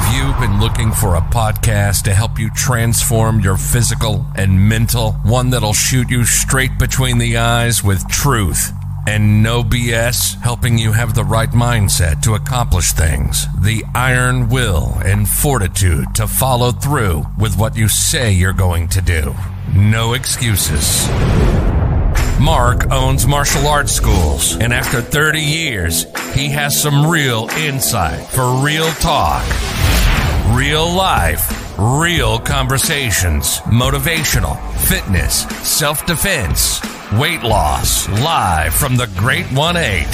Have you been looking for a podcast to help you transform your physical and mental? One that'll shoot you straight between the eyes with truth and no BS, helping you have the right mindset to accomplish things, the iron will and fortitude to follow through with what you say you're going to do. No excuses. Mark owns martial arts schools, and after 30 years, he has some real insight for real talk, real life, real conversations, motivational, fitness, self defense, weight loss, live from the Great 1 8.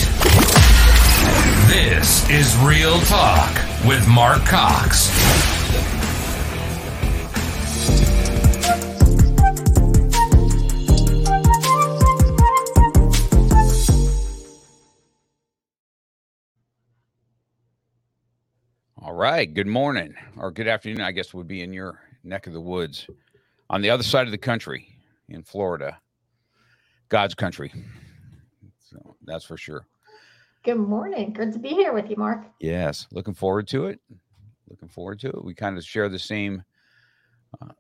This is Real Talk with Mark Cox. Right. Good morning or good afternoon, I guess would be in your neck of the woods on the other side of the country in Florida. God's country. So that's for sure. Good morning. Good to be here with you, Mark. Yes. Looking forward to it. Looking forward to it. We kind of share the same uh,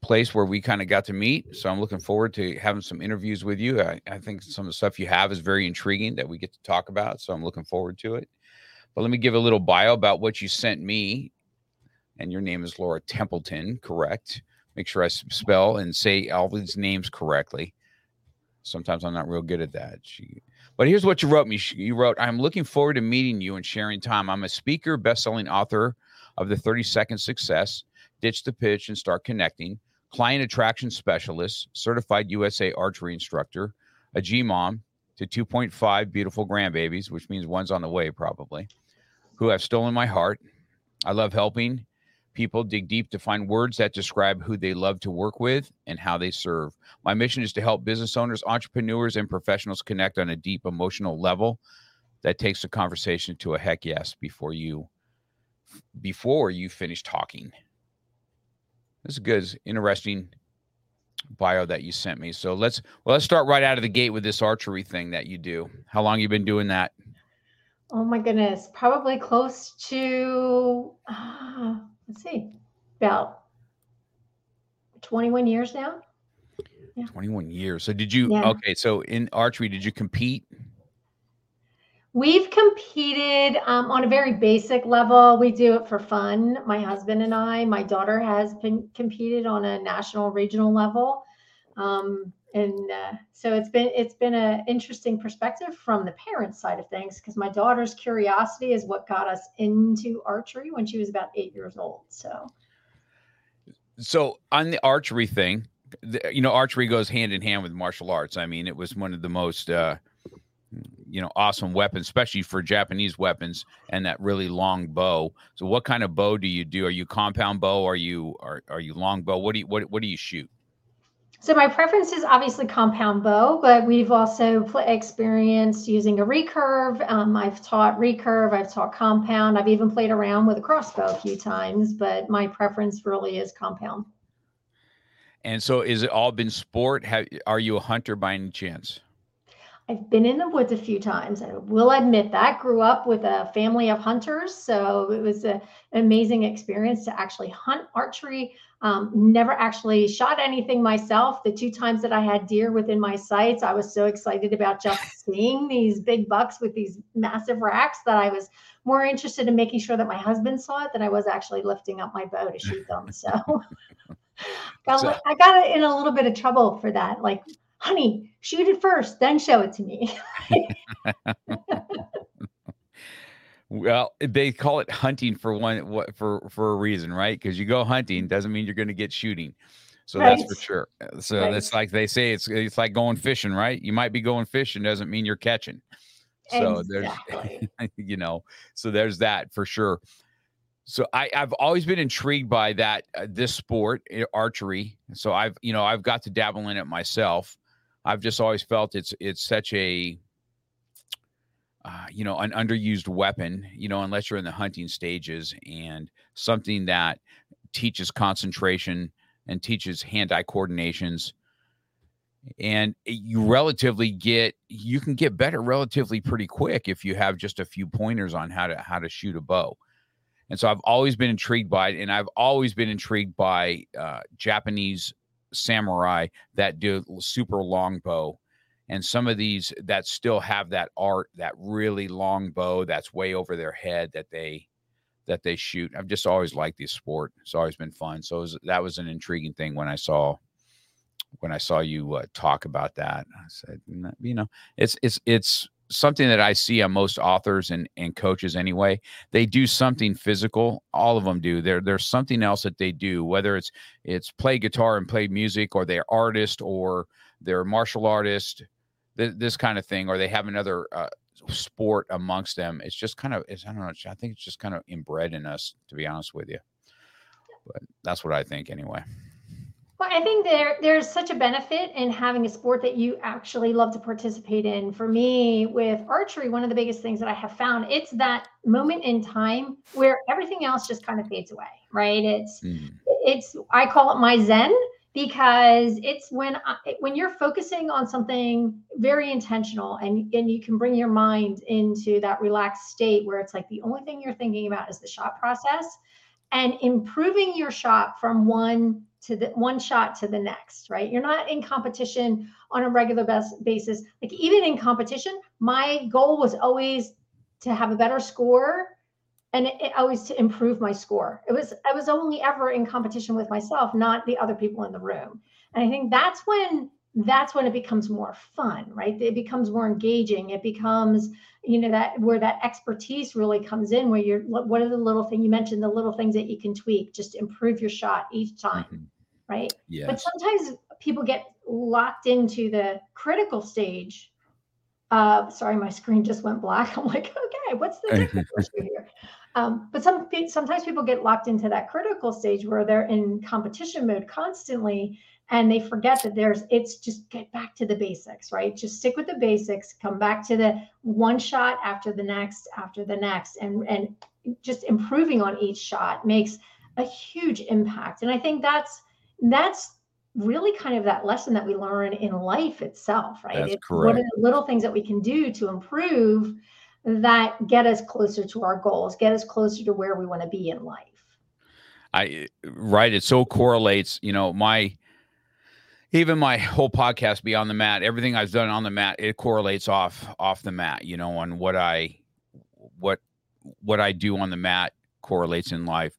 place where we kind of got to meet. So I'm looking forward to having some interviews with you. I, I think some of the stuff you have is very intriguing that we get to talk about. So I'm looking forward to it. But let me give a little bio about what you sent me. And your name is Laura Templeton, correct? Make sure I spell and say all these names correctly. Sometimes I'm not real good at that. She, but here's what you wrote me. You wrote, I'm looking forward to meeting you and sharing time. I'm a speaker, best-selling author of the 30 Second Success, Ditch the Pitch and Start Connecting, client attraction specialist, certified USA archery instructor, a G mom to 2.5 beautiful grandbabies, which means one's on the way probably, who have stolen my heart. I love helping people dig deep to find words that describe who they love to work with and how they serve. My mission is to help business owners, entrepreneurs, and professionals connect on a deep emotional level that takes the conversation to a heck yes before you before you finish talking. This is good, interesting bio that you sent me. So let's well let's start right out of the gate with this archery thing that you do. How long you been doing that? Oh my goodness, probably close to uh, let's see, about 21 years now. Yeah. 21 years. So did you yeah. okay, so in archery did you compete? We've competed um, on a very basic level. We do it for fun. My husband and I, my daughter has been competed on a national, regional level. Um, and uh, so it's been it's been an interesting perspective from the parent side of things because my daughter's curiosity is what got us into archery when she was about eight years old so. So on the archery thing you know archery goes hand in hand with martial arts. I mean it was one of the most uh, you know awesome weapons especially for japanese weapons and that really long bow. So what kind of bow do you do? Are you compound bow? Are you are, are you long bow? What do you what, what do you shoot so my preference is obviously compound bow, but we've also experienced using a recurve. Um, I've taught recurve, I've taught compound. I've even played around with a crossbow a few times, but my preference really is compound. And so, is it all been sport? Have, are you a hunter by any chance? I've been in the woods a few times. I will admit that. Grew up with a family of hunters, so it was a, an amazing experience to actually hunt archery. Um, never actually shot anything myself. The two times that I had deer within my sights, I was so excited about just seeing these big bucks with these massive racks that I was more interested in making sure that my husband saw it than I was actually lifting up my bow to shoot them. So, got, so I got in a little bit of trouble for that. Like honey, shoot it first, then show it to me. well, they call it hunting for one what for for a reason, right? Because you go hunting doesn't mean you're going to get shooting. So right. that's for sure. So right. that's like they say it's it's like going fishing, right? You might be going fishing doesn't mean you're catching. So exactly. there's you know, so there's that for sure. So I, I've always been intrigued by that uh, this sport, eh, archery. So I've you know I've got to dabble in it myself. I've just always felt it's it's such a uh, you know an underused weapon you know unless you're in the hunting stages and something that teaches concentration and teaches hand-eye coordinations and you relatively get you can get better relatively pretty quick if you have just a few pointers on how to how to shoot a bow. And so I've always been intrigued by it, and I've always been intrigued by uh, Japanese samurai that do super long bow, and some of these that still have that art, that really long bow that's way over their head that they that they shoot. I've just always liked this sport. It's always been fun. So was, that was an intriguing thing when I saw when I saw you uh, talk about that. I said, you know, it's it's it's something that I see on most authors and, and coaches anyway. They do something physical. All of them do. There there's something else that they do, whether it's it's play guitar and play music, or they're artist, or they're martial artist, th- this kind of thing, or they have another uh, sport amongst them. It's just kind of it's I don't know. I think it's just kind of inbred in us, to be honest with you. But that's what I think anyway. Well, I think there there's such a benefit in having a sport that you actually love to participate in. For me, with archery, one of the biggest things that I have found it's that moment in time where everything else just kind of fades away, right? It's mm. it's I call it my zen because it's when I, when you're focusing on something very intentional and and you can bring your mind into that relaxed state where it's like the only thing you're thinking about is the shot process and improving your shot from one to the one shot to the next, right? You're not in competition on a regular basis. Like even in competition, my goal was always to have a better score and it, it always to improve my score. It was I was only ever in competition with myself, not the other people in the room. And I think that's when that's when it becomes more fun, right? It becomes more engaging. It becomes, you know, that where that expertise really comes in, where you're what are the little things you mentioned, the little things that you can tweak, just improve your shot each time. Mm-hmm right? Yes. But sometimes people get locked into the critical stage. Uh, sorry, my screen just went black. I'm like, okay, what's the difference here? Um, but some sometimes people get locked into that critical stage where they're in competition mode constantly, and they forget that there's it's just get back to the basics, right? Just stick with the basics. Come back to the one shot after the next, after the next, and and just improving on each shot makes a huge impact. And I think that's that's really kind of that lesson that we learn in life itself, right? That's it's correct. What are the little things that we can do to improve that get us closer to our goals, get us closer to where we want to be in life? I right. It so correlates, you know, my even my whole podcast beyond the mat, everything I've done on the mat, it correlates off off the mat, you know, on what I what what I do on the mat correlates in life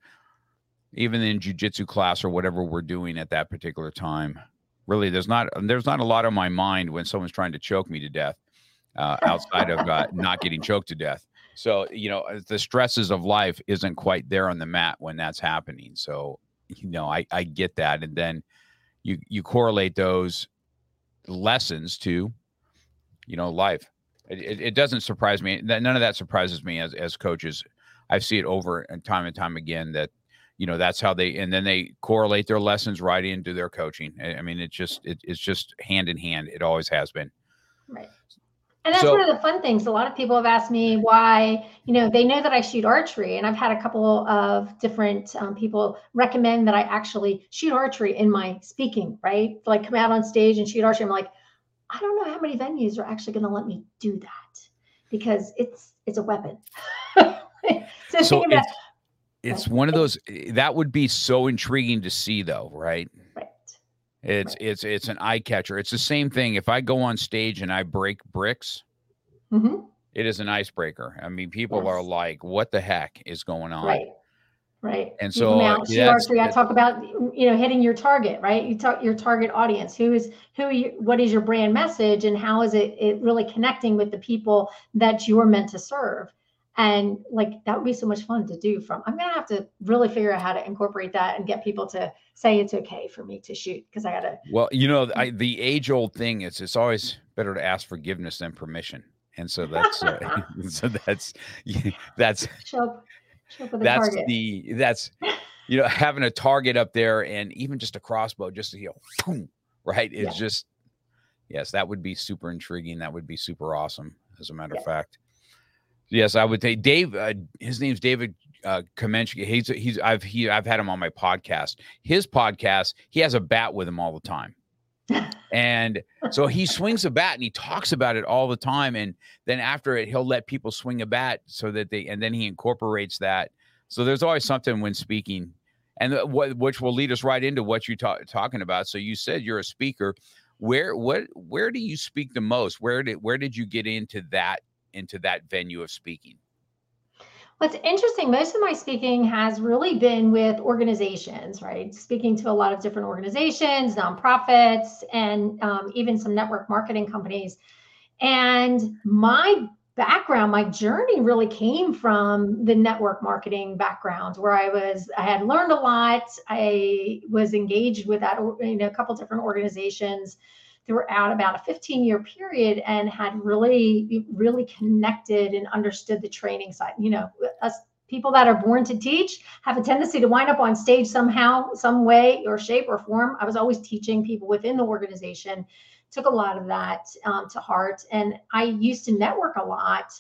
even in jujitsu class or whatever we're doing at that particular time. Really, there's not there's not a lot on my mind when someone's trying to choke me to death, uh, outside of uh, not getting choked to death. So you know the stresses of life isn't quite there on the mat when that's happening. So you know I I get that, and then you you correlate those lessons to you know life. It, it, it doesn't surprise me. None of that surprises me as as coaches. I see it over and time and time again that you know that's how they and then they correlate their lessons right into their coaching i mean it's just it, it's just hand in hand it always has been right and that's so, one of the fun things a lot of people have asked me why you know they know that i shoot archery and i've had a couple of different um, people recommend that i actually shoot archery in my speaking right like come out on stage and shoot archery i'm like i don't know how many venues are actually going to let me do that because it's it's a weapon so, so about, it's one of those eh, that would be so intriguing to see though, right? Right. It's right. it's it's an eye catcher. It's the same thing. If I go on stage and I break bricks, mm-hmm. it is an icebreaker. I mean, people yes. are like, "What the heck is going on?" Right. Right. And so, uh, yeah, I talk about you know hitting your target, right? You talk your target audience. Who is who? You, what is your brand message, and how is it it really connecting with the people that you're meant to serve? and like that would be so much fun to do from i'm gonna have to really figure out how to incorporate that and get people to say it's okay for me to shoot because i gotta well you know I, the age old thing is it's always better to ask forgiveness than permission and so that's uh, so that's that's show, show that's target. the that's you know having a target up there and even just a crossbow just to you know boom, right it's yeah. just yes that would be super intriguing that would be super awesome as a matter yeah. of fact Yes, I would say Dave. Uh, his name's David uh, Kamenchik. He's he's I've he I've had him on my podcast. His podcast, he has a bat with him all the time, and so he swings a bat and he talks about it all the time. And then after it, he'll let people swing a bat so that they and then he incorporates that So there's always something when speaking, and what which will lead us right into what you talk talking about. So you said you're a speaker. Where what where do you speak the most? Where did where did you get into that into that venue of speaking? What's interesting, most of my speaking has really been with organizations, right? Speaking to a lot of different organizations, nonprofits, and um, even some network marketing companies. And my background, my journey really came from the network marketing background where I was, I had learned a lot. I was engaged with that, you know, a couple different organizations throughout about a 15 year period and had really, really connected and understood the training side. You know, us people that are born to teach have a tendency to wind up on stage somehow, some way or shape or form. I was always teaching people within the organization, took a lot of that um, to heart. And I used to network a lot.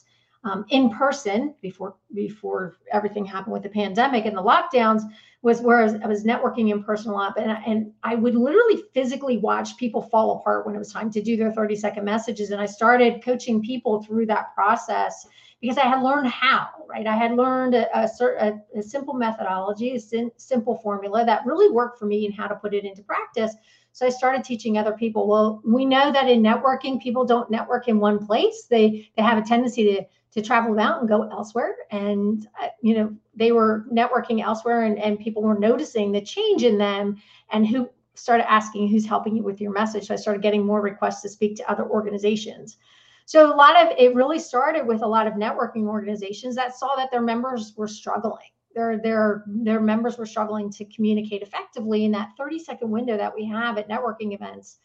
Um, in person before before everything happened with the pandemic and the lockdowns was where I was, I was networking in person a lot, and, and I would literally physically watch people fall apart when it was time to do their 30 second messages. And I started coaching people through that process because I had learned how, right? I had learned a, a, a, a simple methodology, a sim, simple formula that really worked for me and how to put it into practice. So I started teaching other people. Well, we know that in networking, people don't network in one place. They they have a tendency to to travel out and go elsewhere. And, uh, you know, they were networking elsewhere and, and people were noticing the change in them and who started asking who's helping you with your message. So I started getting more requests to speak to other organizations. So a lot of it really started with a lot of networking organizations that saw that their members were struggling. Their, their, their members were struggling to communicate effectively in that 30 second window that we have at networking events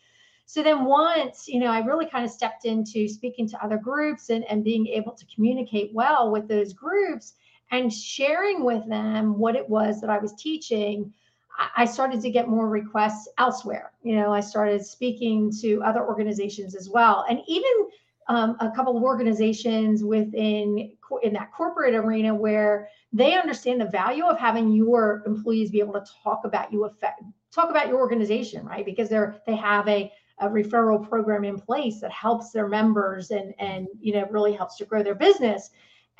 so then once, you know, I really kind of stepped into speaking to other groups and, and being able to communicate well with those groups and sharing with them what it was that I was teaching. I started to get more requests elsewhere. You know, I started speaking to other organizations as well. And even um, a couple of organizations within in that corporate arena where they understand the value of having your employees be able to talk about you effect talk about your organization right because they're they have a a referral program in place that helps their members and and you know really helps to grow their business.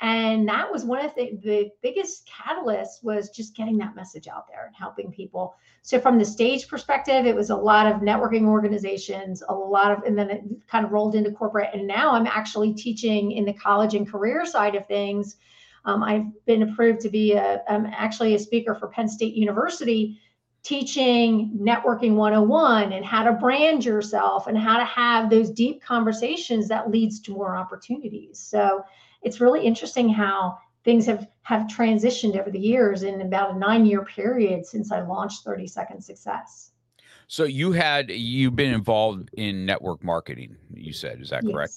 And that was one of the, the biggest catalysts was just getting that message out there and helping people. So from the stage perspective it was a lot of networking organizations a lot of and then it kind of rolled into corporate. And now i'm actually teaching in the college and career side of things. Um, i've been approved to be a, i'm actually a speaker for penn state university teaching networking 101 and how to brand yourself and how to have those deep conversations that leads to more opportunities. So it's really interesting how things have have transitioned over the years in about a nine year period since i launched 30 second success. So you had you've been involved in network marketing you said is that correct?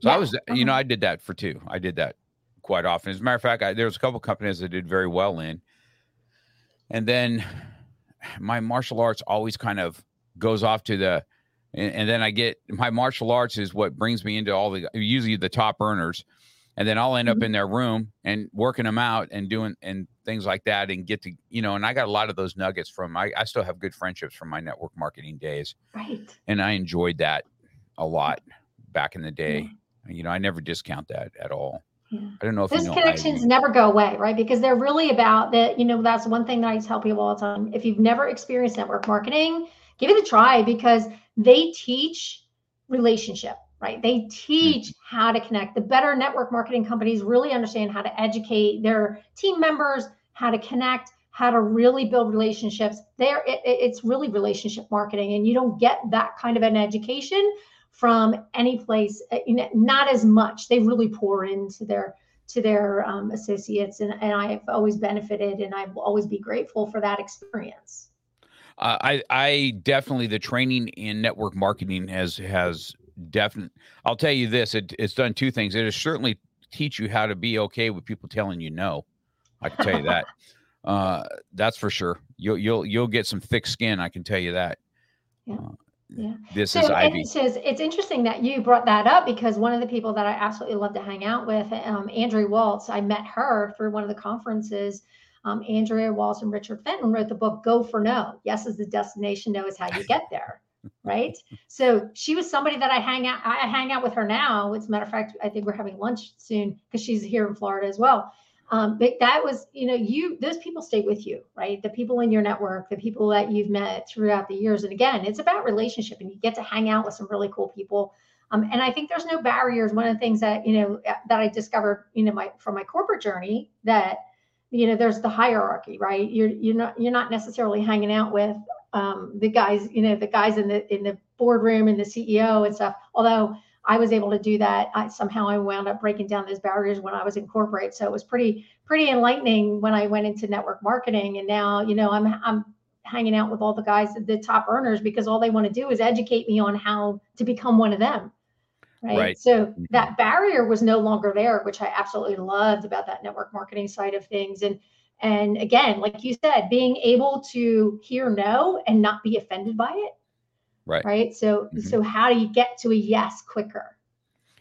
So yeah. i was you uh-huh. know i did that for two. I did that quite often. As a matter of fact I, there was a couple companies that did very well in. And then my martial arts always kind of goes off to the and, and, then I get my martial arts is what brings me into all the usually the top earners. And then I'll end up mm-hmm. in their room and working them out and doing and things like that and get to you know and I got a lot of those nuggets from I, I still have good friendships from my network marketing days. Right. And I enjoyed that a lot back in the day. Yeah. You know, I never discount that at all. Yeah. I don't know if those you know connections never go away, right? Because they're really about that. You know, that's one thing that I tell people all the time. If you've never experienced network marketing, give it a try because they teach relationship, right? They teach mm-hmm. how to connect. The better network marketing companies really understand how to educate their team members, how to connect, how to really build relationships. There, it, it's really relationship marketing, and you don't get that kind of an education from any place, uh, you know, not as much. They really pour into their to their um, associates, and, and I've always benefited, and I will always be grateful for that experience. Uh, I I definitely the training in network marketing has has definite. I'll tell you this: it, it's done two things. It has certainly teach you how to be okay with people telling you no. I can tell you that. Uh, that's for sure. You'll you'll you'll get some thick skin. I can tell you that. Yeah. Uh, yeah. This so is Ivy. It's, it's interesting that you brought that up because one of the people that I absolutely love to hang out with, um, Andrea Waltz, I met her through one of the conferences. Um, Andrea Waltz and Richard Fenton wrote the book Go for No. Yes is the destination, no is how you get there. right. So she was somebody that I hang out, I hang out with her now. As a matter of fact, I think we're having lunch soon because she's here in Florida as well. Um, but that was you know you those people stay with you right? The people in your network the people that you've met throughout the years. And again it's about relationship and you get to hang out with some really cool people. Um, and i think there's no barriers. One of the things that you know that i discovered you know my from my corporate journey that you know there's the hierarchy right? You're you're not you're not necessarily hanging out with um, the guys you know the guys in the in the boardroom and the ceo and stuff. Although I was able to do that. I, somehow I wound up breaking down those barriers when I was in corporate. So it was pretty pretty enlightening when I went into network marketing. And now, you know, I'm I'm hanging out with all the guys, the top earners, because all they want to do is educate me on how to become one of them. Right. right. So mm-hmm. that barrier was no longer there, which I absolutely loved about that network marketing side of things. And and again, like you said, being able to hear no and not be offended by it Right. Right. So mm-hmm. so how do you get to a yes quicker?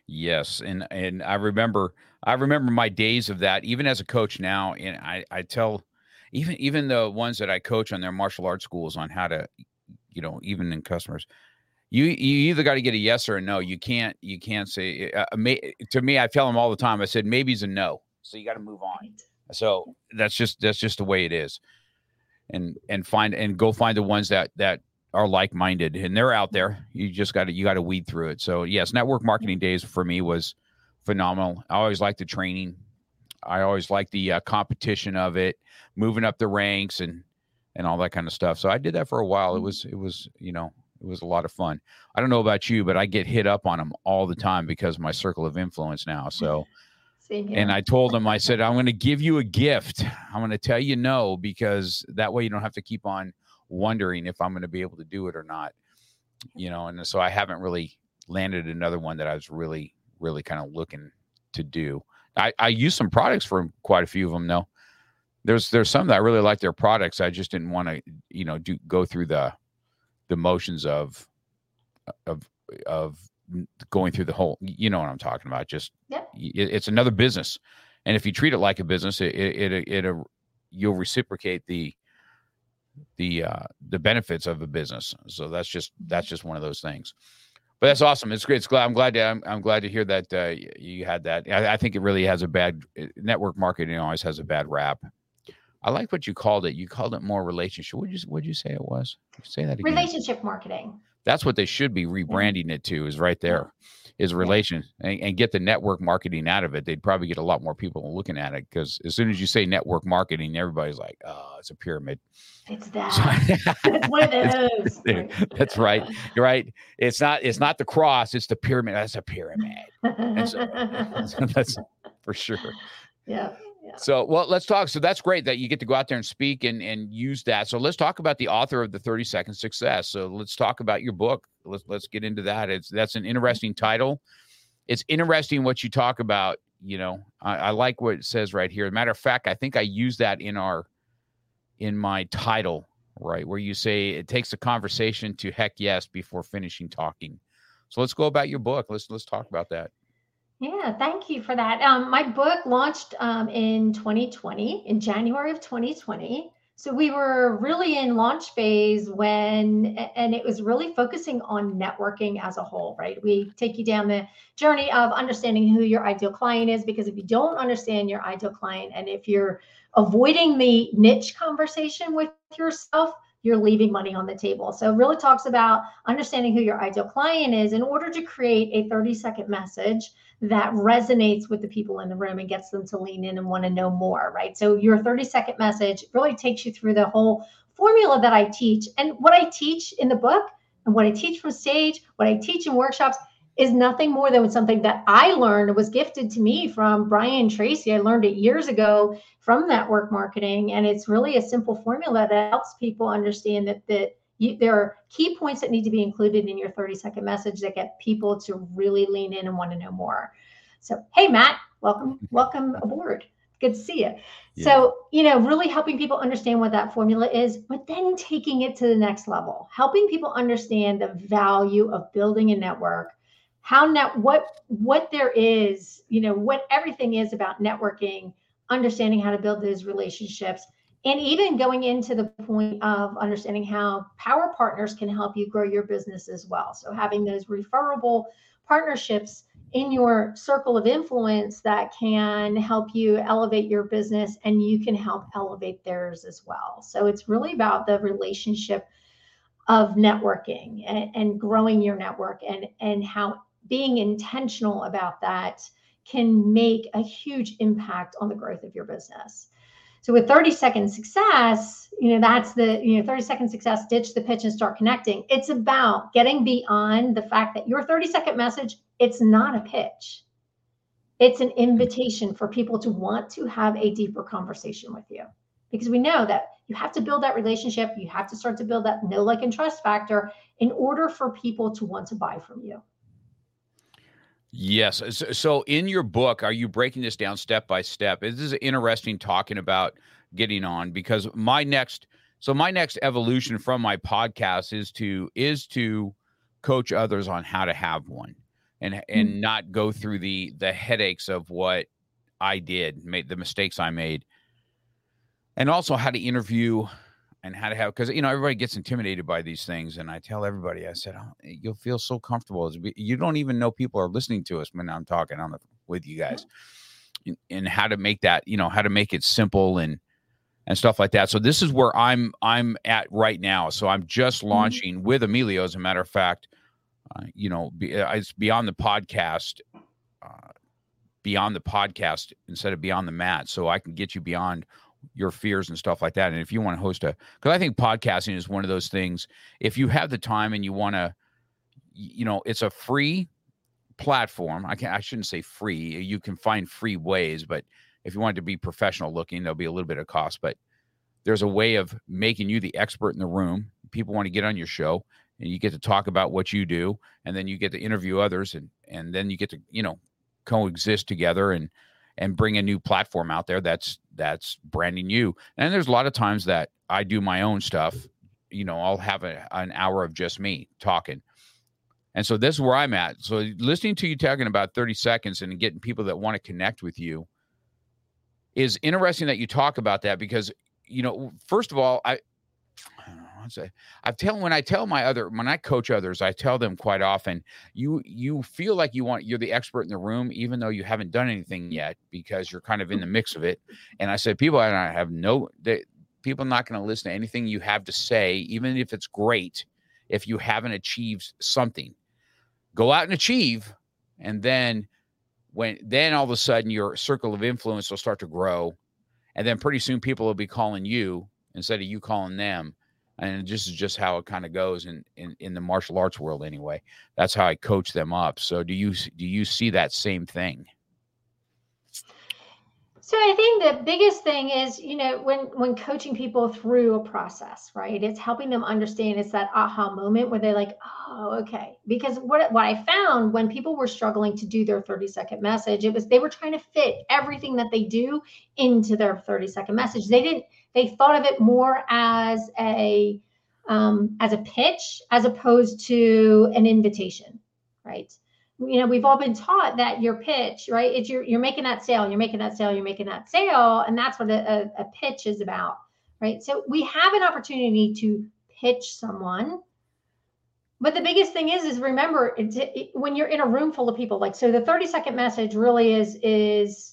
Yes. And and I remember I remember my days of that, even as a coach now. And I, I tell even even the ones that I coach on their martial arts schools on how to, you know, even in customers, you you either got to get a yes or a no. You can't you can't say uh, may, to me. I tell them all the time. I said maybe maybe's a no, so you got to move on. So that's just that's just the way it is, and and find and go find the ones that that are like-minded and they're out there. You just got to you got to weed through it. So yes network marketing days for me was phenomenal. I always liked the training. I always liked the uh, competition of it moving up the ranks and and all that kind of stuff. So i did that for a while. It mm-hmm. was it was you know it was a lot of fun. I don't know about you but i get hit up on them all the time because of my circle of influence now. So and I told him, I said, I'm going to give you a gift. I'm going to tell you no because that way you don't have to keep on wondering if I'm going to be able to do it or not. You know, and so I haven't really landed another one that I was really, really kind of looking to do. I, I use some products for quite a few of them though. There's there's some that I really like their products. I just didn't want to, you know, do go through the the motions of of of going through the whole you know what i'm talking about just yep. it, it's another business and if you treat it like a business it it, it, it, it you'll reciprocate the the uh, the benefits of a business. So that's just that's just one of those things. But that's awesome. It's great. It's glad. I'm glad to. I'm, I'm glad to hear that uh, you had that. I, I, think it really has a bad uh, network marketing. Always has a bad rap. I like what you called it. You called it more relationship. What you What you say it was? Say that again. Relationship marketing. That's what they should be mm-hmm. rebranding it to. Is right there is relation and, and, get the network marketing out of it, they'd probably get a lot more people looking at it. Because as soon as you say network marketing, everybody's like, "Oh, it's a pyramid." It's that. it's one of those. That's right. You're right. It's not. It's not the cross. It's the pyramid. That's a pyramid. So, that's for sure. Yeah. So, well, let's talk. So that's great that you get to go out there and speak and and use that. So let's talk about the author of the 30 second success. So let's talk about your book. Let's let's get into that. It's that's an mm-hmm. interesting title. It's interesting what you talk about. You know, I, I like what it says right here. matter of fact, I think I use that in our in my title, right, where you say it takes a conversation to heck yes before finishing talking. So let's go about your book. Let's let's talk about that. Yeah, thank you for that. Um, my book launched um, in 2020, in January of 2020. So we were really in launch phase when, and it was really focusing on networking as a whole, right? We take you down the journey of understanding who your ideal client is, because if you don't understand your ideal client and if you're avoiding the niche conversation with yourself, you're leaving money on the table. So it really talks about understanding who your ideal client is in order to create a 30 second message that resonates with the people in the room and gets them to lean in and want to know more, right? So your 30 second message really takes you through the whole formula that I teach. And what I teach in the book and what I teach from stage, what I teach in workshops is nothing more than something that I learned was gifted to me from Brian Tracy. I learned it years ago from network marketing. And it's really a simple formula that helps people understand that that you, there are key points that need to be included in your 30 second message that get people to really lean in and want to know more. So, hey, Matt, welcome, welcome aboard. Good to see you. Yeah. So, you know, really helping people understand what that formula is, but then taking it to the next level, helping people understand the value of building a network, how net what what there is, you know, what everything is about networking, understanding how to build those relationships, and even going into the point of understanding how power partners can help you grow your business as well. So having those referable partnerships in your circle of influence that can help you elevate your business and you can help elevate theirs as well. So it's really about the relationship of networking and, and growing your network and and how being intentional about that can make a huge impact on the growth of your business. So with 30 second success, you know, that's the, you know, 30 second success, ditch the pitch and start connecting. It's about getting beyond the fact that your 30 second message, it's not a pitch. It's an invitation for people to want to have a deeper conversation with you. Because we know that you have to build that relationship, you have to start to build that know, like, and trust factor in order for people to want to buy from you. Yes. So, in your book, are you breaking this down step by step? This is interesting talking about getting on because my next, so my next evolution from my podcast is to is to coach others on how to have one, and and mm-hmm. not go through the the headaches of what I did, made the mistakes I made, and also how to interview and how to have because you know everybody gets intimidated by these things and i tell everybody i said oh, you'll feel so comfortable you don't even know people are listening to us when i'm talking on the with you guys and how to make that you know how to make it simple and and stuff like that so this is where i'm i'm at right now so i'm just mm-hmm. launching mm-hmm. with emilio as a matter of fact uh, you know be, uh, it's beyond the podcast uh, beyond the podcast instead of beyond the mat so i can get you beyond your fears and stuff like that. And if you want to host a, because I think podcasting is one of those things. If you have the time and you want to, you know, it's a free platform. I can I shouldn't say free. You can find free ways, but if you want to be professional looking, there'll be a little bit of cost. But there's a way of making you the expert in the room. People want to get on your show and you get to talk about what you do and then you get to interview others and and then you get to you know coexist together and and bring a new platform out there that's that's branding you. And there's a lot of times that I do my own stuff. You know, I'll have a, an hour of just me talking. And so this is where I'm at. So listening to you talking about 30 seconds and getting people that want to connect with you is interesting that you talk about that because you know, first of all, I say uh, I tell when I tell my other when I coach others, I tell them quite often, you you feel like you want you're the expert in the room, even though you haven't done anything yet because you're kind of in the mix of it. And I said, people I have no people not going to listen to anything you have to say, even if it's great, if you haven't achieved something. Go out and achieve, and then when then all of a sudden your circle of influence will start to grow and then pretty soon people will be calling you instead of you calling them and this is just how it kind of goes in, in in the martial arts world anyway. That's how i coach them up. So do you do you see that same thing? So i think the biggest thing is you know when when coaching people through a process right it's helping them understand it's that aha moment where they're like oh okay. Because what what i found when people were struggling to do their 30 second message it was they were trying to fit everything that they do into their 30 second message. They didn't they thought of it more as a um, as a pitch as opposed to an invitation, right? You know, we've all been taught that your pitch, right? It's you're you're making that sale, you're making that sale, you're making that sale, and that's what a, a pitch is about, right? So we have an opportunity to pitch someone but the biggest thing is is remember it, when you're in a room full of people like so the 30 second message really is is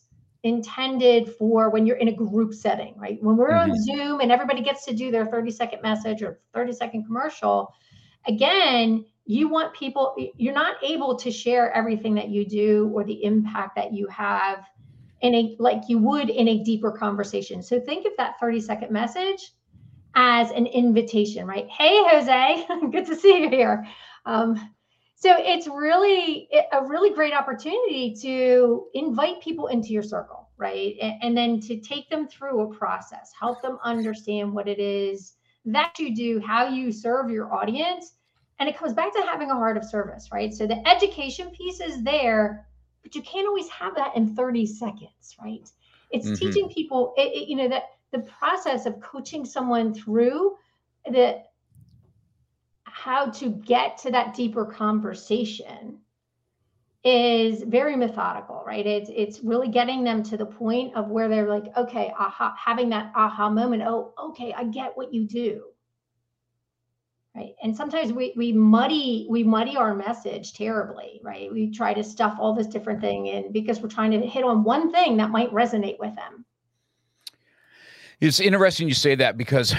intended for when you're in a group setting, right? When we're mm-hmm. on Zoom and everybody gets to do their 30 second message or 30 second commercial, again, you want people, you're not able to share everything that you do or the impact that you have in a like you would in a deeper conversation. So think of that 30 second message as an invitation, right? Hey, Jose, good to see you here. Um, so it's really a really great opportunity to invite people into your circle right? And, and, then to take them through a process help them understand what it is that you do how you serve your audience. And it comes back to having a heart of service right? So the education piece is there but you can't always have that in 30 seconds right? It's mm-hmm. teaching people it, it, you know that the process of coaching someone through the how to get to that deeper conversation is very methodical, right? It's it's really getting them to the point of where they're like, okay, aha, having that aha moment. Oh, okay, I get what you do. right and sometimes we we muddy we muddy our message terribly right we try to stuff all this different thing in because we're trying to hit on one thing that might resonate with them it's interesting you say that because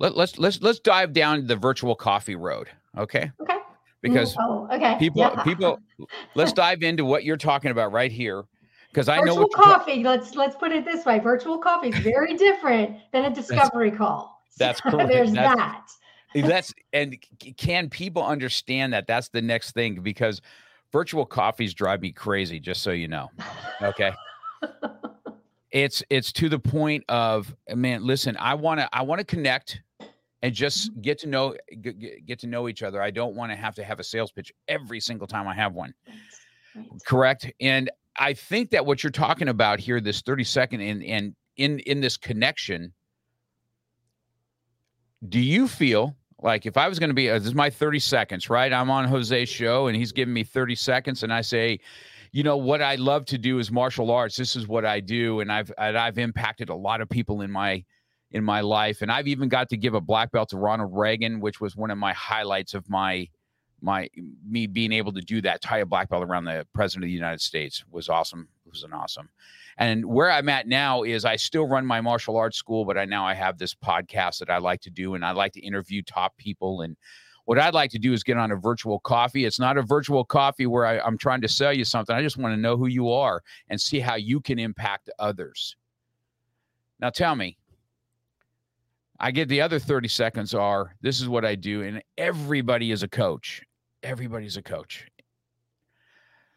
let, let's let's let's dive down the virtual coffee road okay okay because mm, oh, okay people yeah. people let's dive into what you're talking about right here because I virtual know virtual coffee. let's let's put it this way: virtual coffee is very different than a discovery that's, call. That's correct. There's that's, that. that's and can people understand that? That's the next thing because virtual coffees drive me crazy. Just so you know, okay. it's it's to the point of man. Listen, I want to I want to connect and just Mm-hmm. get to know get, get to know each other. I don't want to have to have a sales pitch every single time I have one. Right. Correct. And I think that what you're talking about here, this 30 second and and in in this connection, do you feel like if I was going to be uh, this is my 30 seconds, right? I'm on Jose's show and he's giving me 30 seconds, and I say, you know what I love to do is martial arts. This is what I do, and I've and I've impacted a lot of people in my in my life, and I've even got to give a black belt to Ronald Reagan, which was one of my highlights of my my me being able to do that tie a black belt around the president of the united states was awesome it was an awesome. And where i'm at now is i still run my martial arts school but i now i have this podcast that i like to do and i like to interview top people and what i'd like to do is get on a virtual coffee. It's not a virtual coffee where I, i'm trying to sell you something. I just want to know who you are and see how you can impact others. Now tell me I get the other 30 seconds are this is what I do, and everybody is a coach everybody's a coach.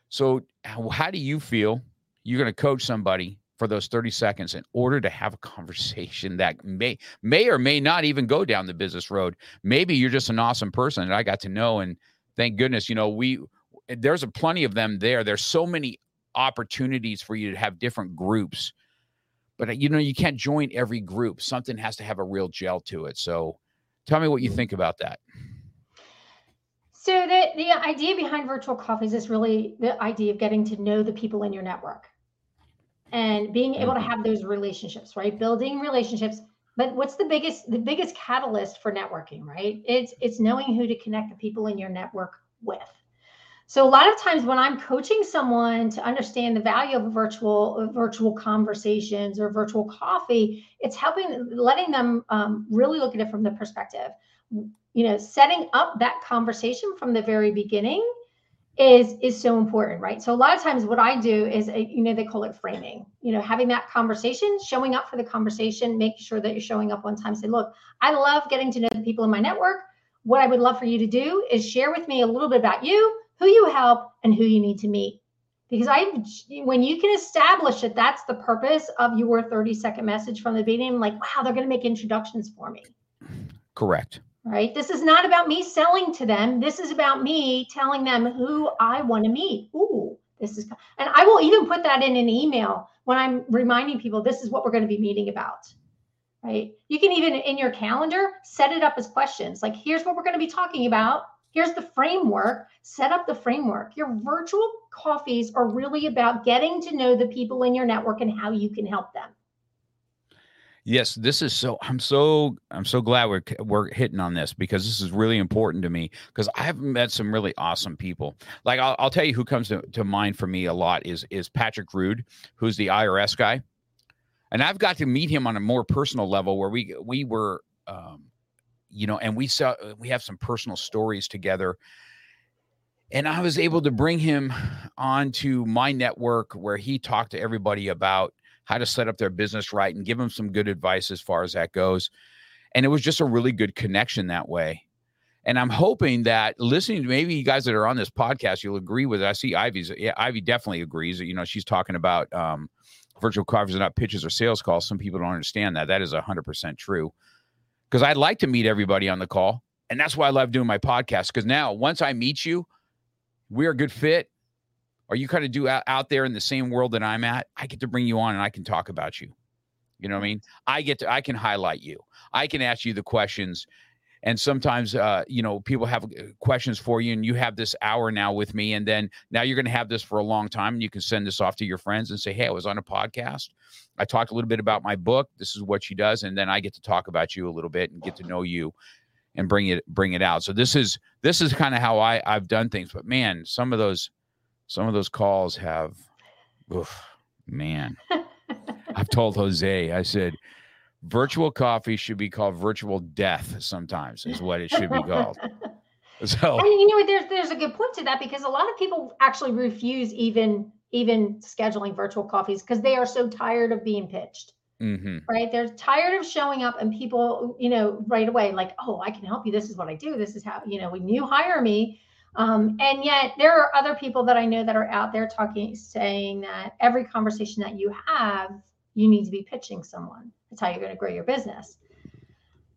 So, how, do you feel you're going to coach somebody for those 30 seconds in order to have a conversation that may may or may not even go down the business road? Maybe you're just an awesome person that I got to know and thank goodness, you know, we there's a plenty of them there. There's so many opportunities for you to have different groups. But uh, you know, you can't join every group. Something has to have a real gel to it. So, tell me what you mm-hmm. think about that. So the the idea behind virtual coffees is really the idea of getting to know the people in your network and being able to mm-hmm. have those relationships, right? Building relationships. But what's the biggest the biggest catalyst for networking, right? It's it's knowing who to connect the people in your network with. So a lot of times when I'm coaching someone to understand the value of virtual of virtual conversations or virtual coffee, it's helping letting them um, really look at it from the perspective. You know setting up that conversation from the very beginning is is so important right? So a lot of times what i do is a, you know they call it framing. You know having that conversation showing up for the conversation making sure that you're showing up on time say look i love getting to know the people in my network. What i would love for you to do is share with me a little bit about you who you help and who you need to meet because i when you can establish that that's the purpose of your 30 second message from the beginning like wow they're going to make introductions for me correct right? This is not about me selling to them. This is about me telling them who I want to meet. Ooh, this is, and I will even put that in an email when I'm reminding people this is what we're going to be meeting about, right? You can even in your calendar set it up as questions like, here's what we're going to be talking about. Here's the framework. Set up the framework. Your virtual coffees are really about getting to know the people in your network and how you can help them. Yes, this is so. I'm so. I'm so glad we're we're hitting on this because this is really important to me because I've met some really awesome people. Like I'll, I'll tell you who comes to, to mind for me a lot is is Patrick Rude, who's the IRS guy, and I've got to meet him on a more personal level where we we were, um, you know, and we saw we have some personal stories together. And I was able to bring him onto my network where he talked to everybody about how to set up their business right and give them some good advice as far as that goes. And it was just a really good connection that way. And I'm hoping that listening to maybe you guys that are on this podcast, you'll agree with it. I see Ivy's, yeah, Ivy definitely agrees. That you know, she's talking about um, virtual coffees are not pitches or sales calls. Some people don't understand that. That is 100% true. Because I'd like to meet everybody on the call. And that's why I love doing my podcast. Because now, once I meet you, we're a good fit or you kind of do out, out there in the same world that I'm at, I get to bring you on and I can talk about you. You know what I mean? I get to, I can highlight you. I can ask you the questions. And sometimes, uh, you know, people have uh, questions for you, and you have this hour now with me, and then now you're going to have this for a long time, and you can send this off to your friends and say, "Hey, I was on a podcast. I talked a little bit about my book. This is what she does," and then I get to talk about you a little bit and get to know you. and bring it bring it out. So this is this is kind of how I I've done things. But man, some of those some of those calls have, oof, man. I've told Jose, I said, virtual coffee should be called virtual death. Sometimes is what it should be called. So and you know there's there's a good point to that because a lot of people actually refuse even even scheduling virtual coffees because they are so tired of being pitched. Mm-hmm. Right. They're tired of showing up and people, you know, right away, like, oh, I can help you. This is what I do. This is how, you know, when you hire me. Um, and yet there are other people that I know that are out there talking, saying that every conversation that you have, you need to be pitching someone. That's how you're going to grow your business.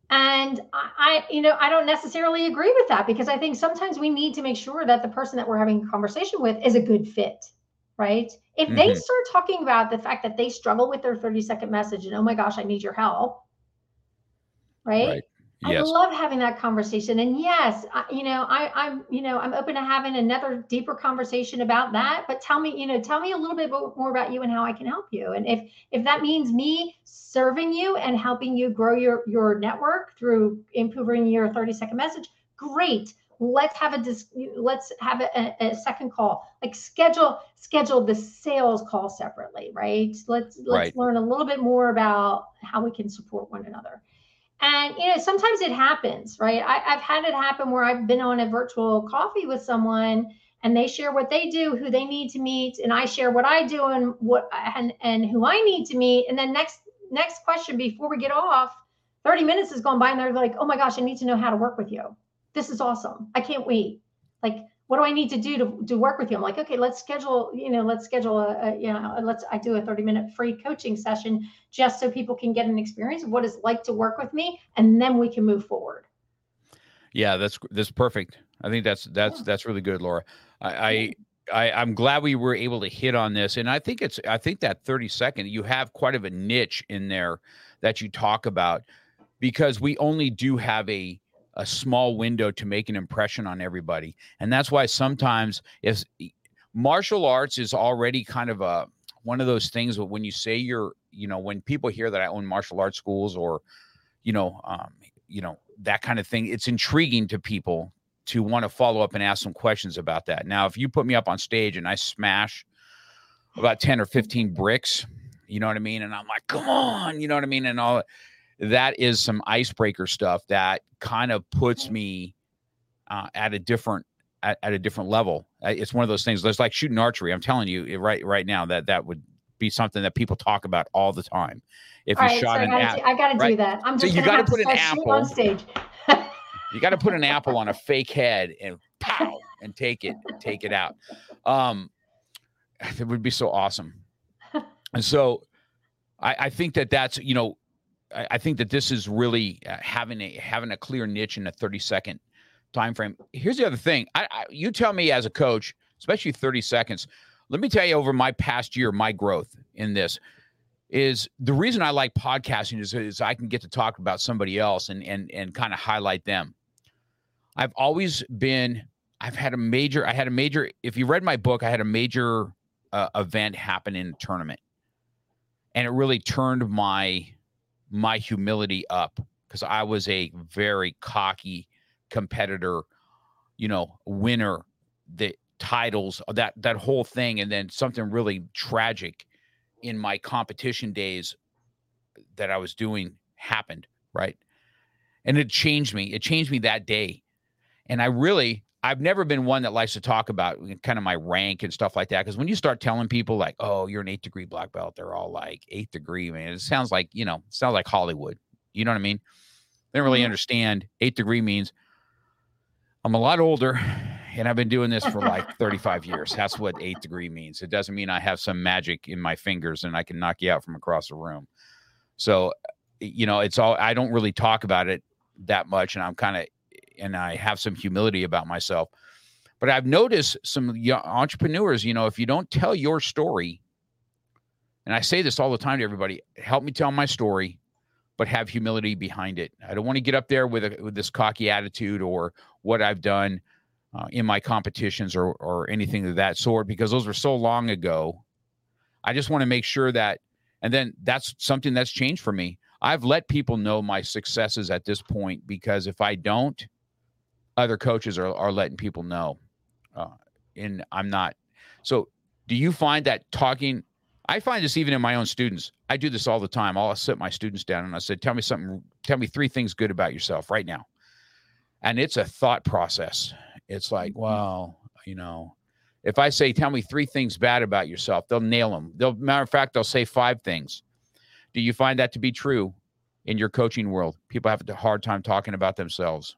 And I, I, you know, I don't necessarily agree with that because I think sometimes we need to make sure that the person that we're having a conversation with is a good fit right? If mm-hmm. they start talking about the fact that they struggle with their 30 second message and oh my gosh, I need your help, right? right. Yes. I love having that conversation. And yes, I, you know, I, I'm, you know, I'm open to having another deeper conversation about that. But tell me, you know, tell me a little bit more about you and how I can help you. And if if that means me serving you and helping you grow your your network through improving your 30 second message, great let's have a dis- let's have a, a, second call like schedule schedule the sales call separately right let's let's right. learn a little bit more about how we can support one another and you know sometimes it happens right I, i've had it happen where i've been on a virtual coffee with someone and they share what they do who they need to meet and i share what i do and what and and who i need to meet and then next next question before we get off 30 minutes has gone by and they're like oh my gosh i need to know how to work with you this is awesome. I can't wait. Like, what do I need to do to, to work with you? I'm like, okay, let's schedule, you know, let's schedule a, a you know, let's, I do a 30 minute free coaching session just so people can get an experience of what it's like to work with me. And then we can move forward. Yeah, that's, that's perfect. I think that's, that's, yeah. that's really good, Laura. I, I, I, I'm glad we were able to hit on this. And I think it's, I think that 30 second, you have quite of a niche in there that you talk about because we only do have a, a small window to make an impression on everybody. And that's why sometimes if martial arts is already kind of a one of those things when you say you're, you know, when people hear that I own martial arts schools or, you know, um, you know, that kind of thing, it's intriguing to people to want to follow up and ask some questions about that. Now, if you put me up on stage and I smash about 10 or 15 bricks, you know what I mean? And I'm like, come on, you know what I mean? And all that is some icebreaker stuff that kind of puts me uh, at a different at, at, a different level. It's one of those things. It's like shooting archery. I'm telling you right right now that that would be something that people talk about all the time. If all you right, shot so an apple, I got to right? do that. I'm just so you got to put an apple on stage. you got to put an apple on a fake head and pow and take it take it out. Um, it would be so awesome. And so I, I think that that's you know I, I think that this is really uh, having a having a clear niche in a 30 second time frame. Here's the other thing. I, I, you tell me as a coach, especially 30 seconds. Let me tell you over my past year, my growth in this is the reason I like podcasting is, is I can get to talk about somebody else and and and kind of highlight them. I've always been I've had a major I had a major if you read my book I had a major uh, event happen in a tournament. And it really turned my my humility up because I was a very cocky competitor, you know, winner, the titles, uh, that that whole thing, and then something really tragic in my competition days that I was doing happened, right? And it changed me. It changed me that day. And I really I've never been one that likes to talk about kind of my rank and stuff like that. Because when you start telling people like, "Oh, you're an eighth degree black belt," they're all like, eighth degree, man." It sounds like you know, sounds like Hollywood. You know what I mean? They don't really mm-hmm. understand. Eighth degree means I'm a lot older, and I've been doing this for like 35 years. That's what eighth degree means. It doesn't mean I have some magic in my fingers and I can knock you out from across the room. So, you know, it's all. I don't really talk about it that much, and I'm kind of and I have some humility about myself. But I've noticed some entrepreneurs, you know, if you don't tell your story, and I say this all the time to everybody, help me tell my story, but have humility behind it. I don't want to get up there with a, with this cocky attitude or what I've done uh, in my competitions or or anything of that sort because those were so long ago. I just want to make sure that, and then that's something that's changed for me. I've let people know my successes at this point because if I don't, other coaches are, are letting people know. Uh, and I'm not. So, do you find that talking? I find this even in my own students. I do this all the time. I'll sit my students down and I said, "Tell me something. Tell me three things good about yourself right now." And it's a thought process. It's like, Mhm. well, you know, if I say, "Tell me three things bad about yourself," they'll nail them. They'll, matter of fact, they'll say five things. Do you find that to be true in your coaching world? People have a hard time talking about themselves.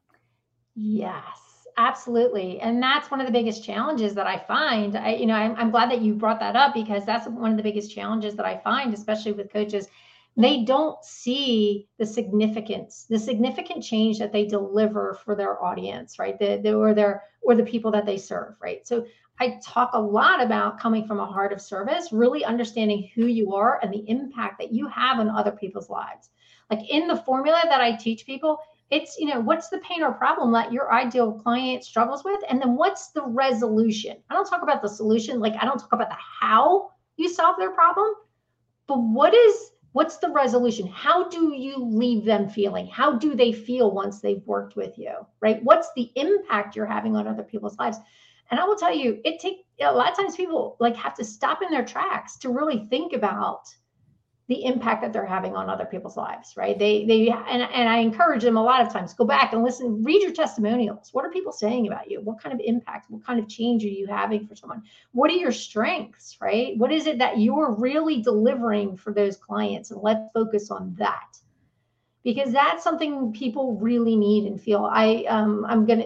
Yes, absolutely. And that's one of the biggest challenges that I find. I, you know, I'm, I'm glad that you brought that up because that's one of the biggest challenges that I find, especially with coaches. They don't see the significance, the significant change that they deliver for their audience, right? The, the or their or the people that they serve, right? So I talk a lot about coming from a heart of service, really understanding who you are and the impact that you have on other people's lives. Like in the formula that I teach people, it's you know what's the pain or problem that your ideal client struggles with? And then what's the resolution? I don't talk about the solution like i don't talk about the how you solve their problem but what is what's the resolution? How do you leave them feeling? How do they feel once they've worked with you right? What's the impact you're having on other people's lives? And i will tell you it take a lot of times people like have to stop in their tracks to really think about the impact that they're having on other people's lives, right? They they and, and I encourage them a lot of times go back and listen, read your testimonials. What are people saying about you? What kind of impact, what kind of change are you having for someone? What are your strengths, right? What is it that you're really delivering for those clients? And let's focus on that. Because that's something people really need and feel. I um I'm gonna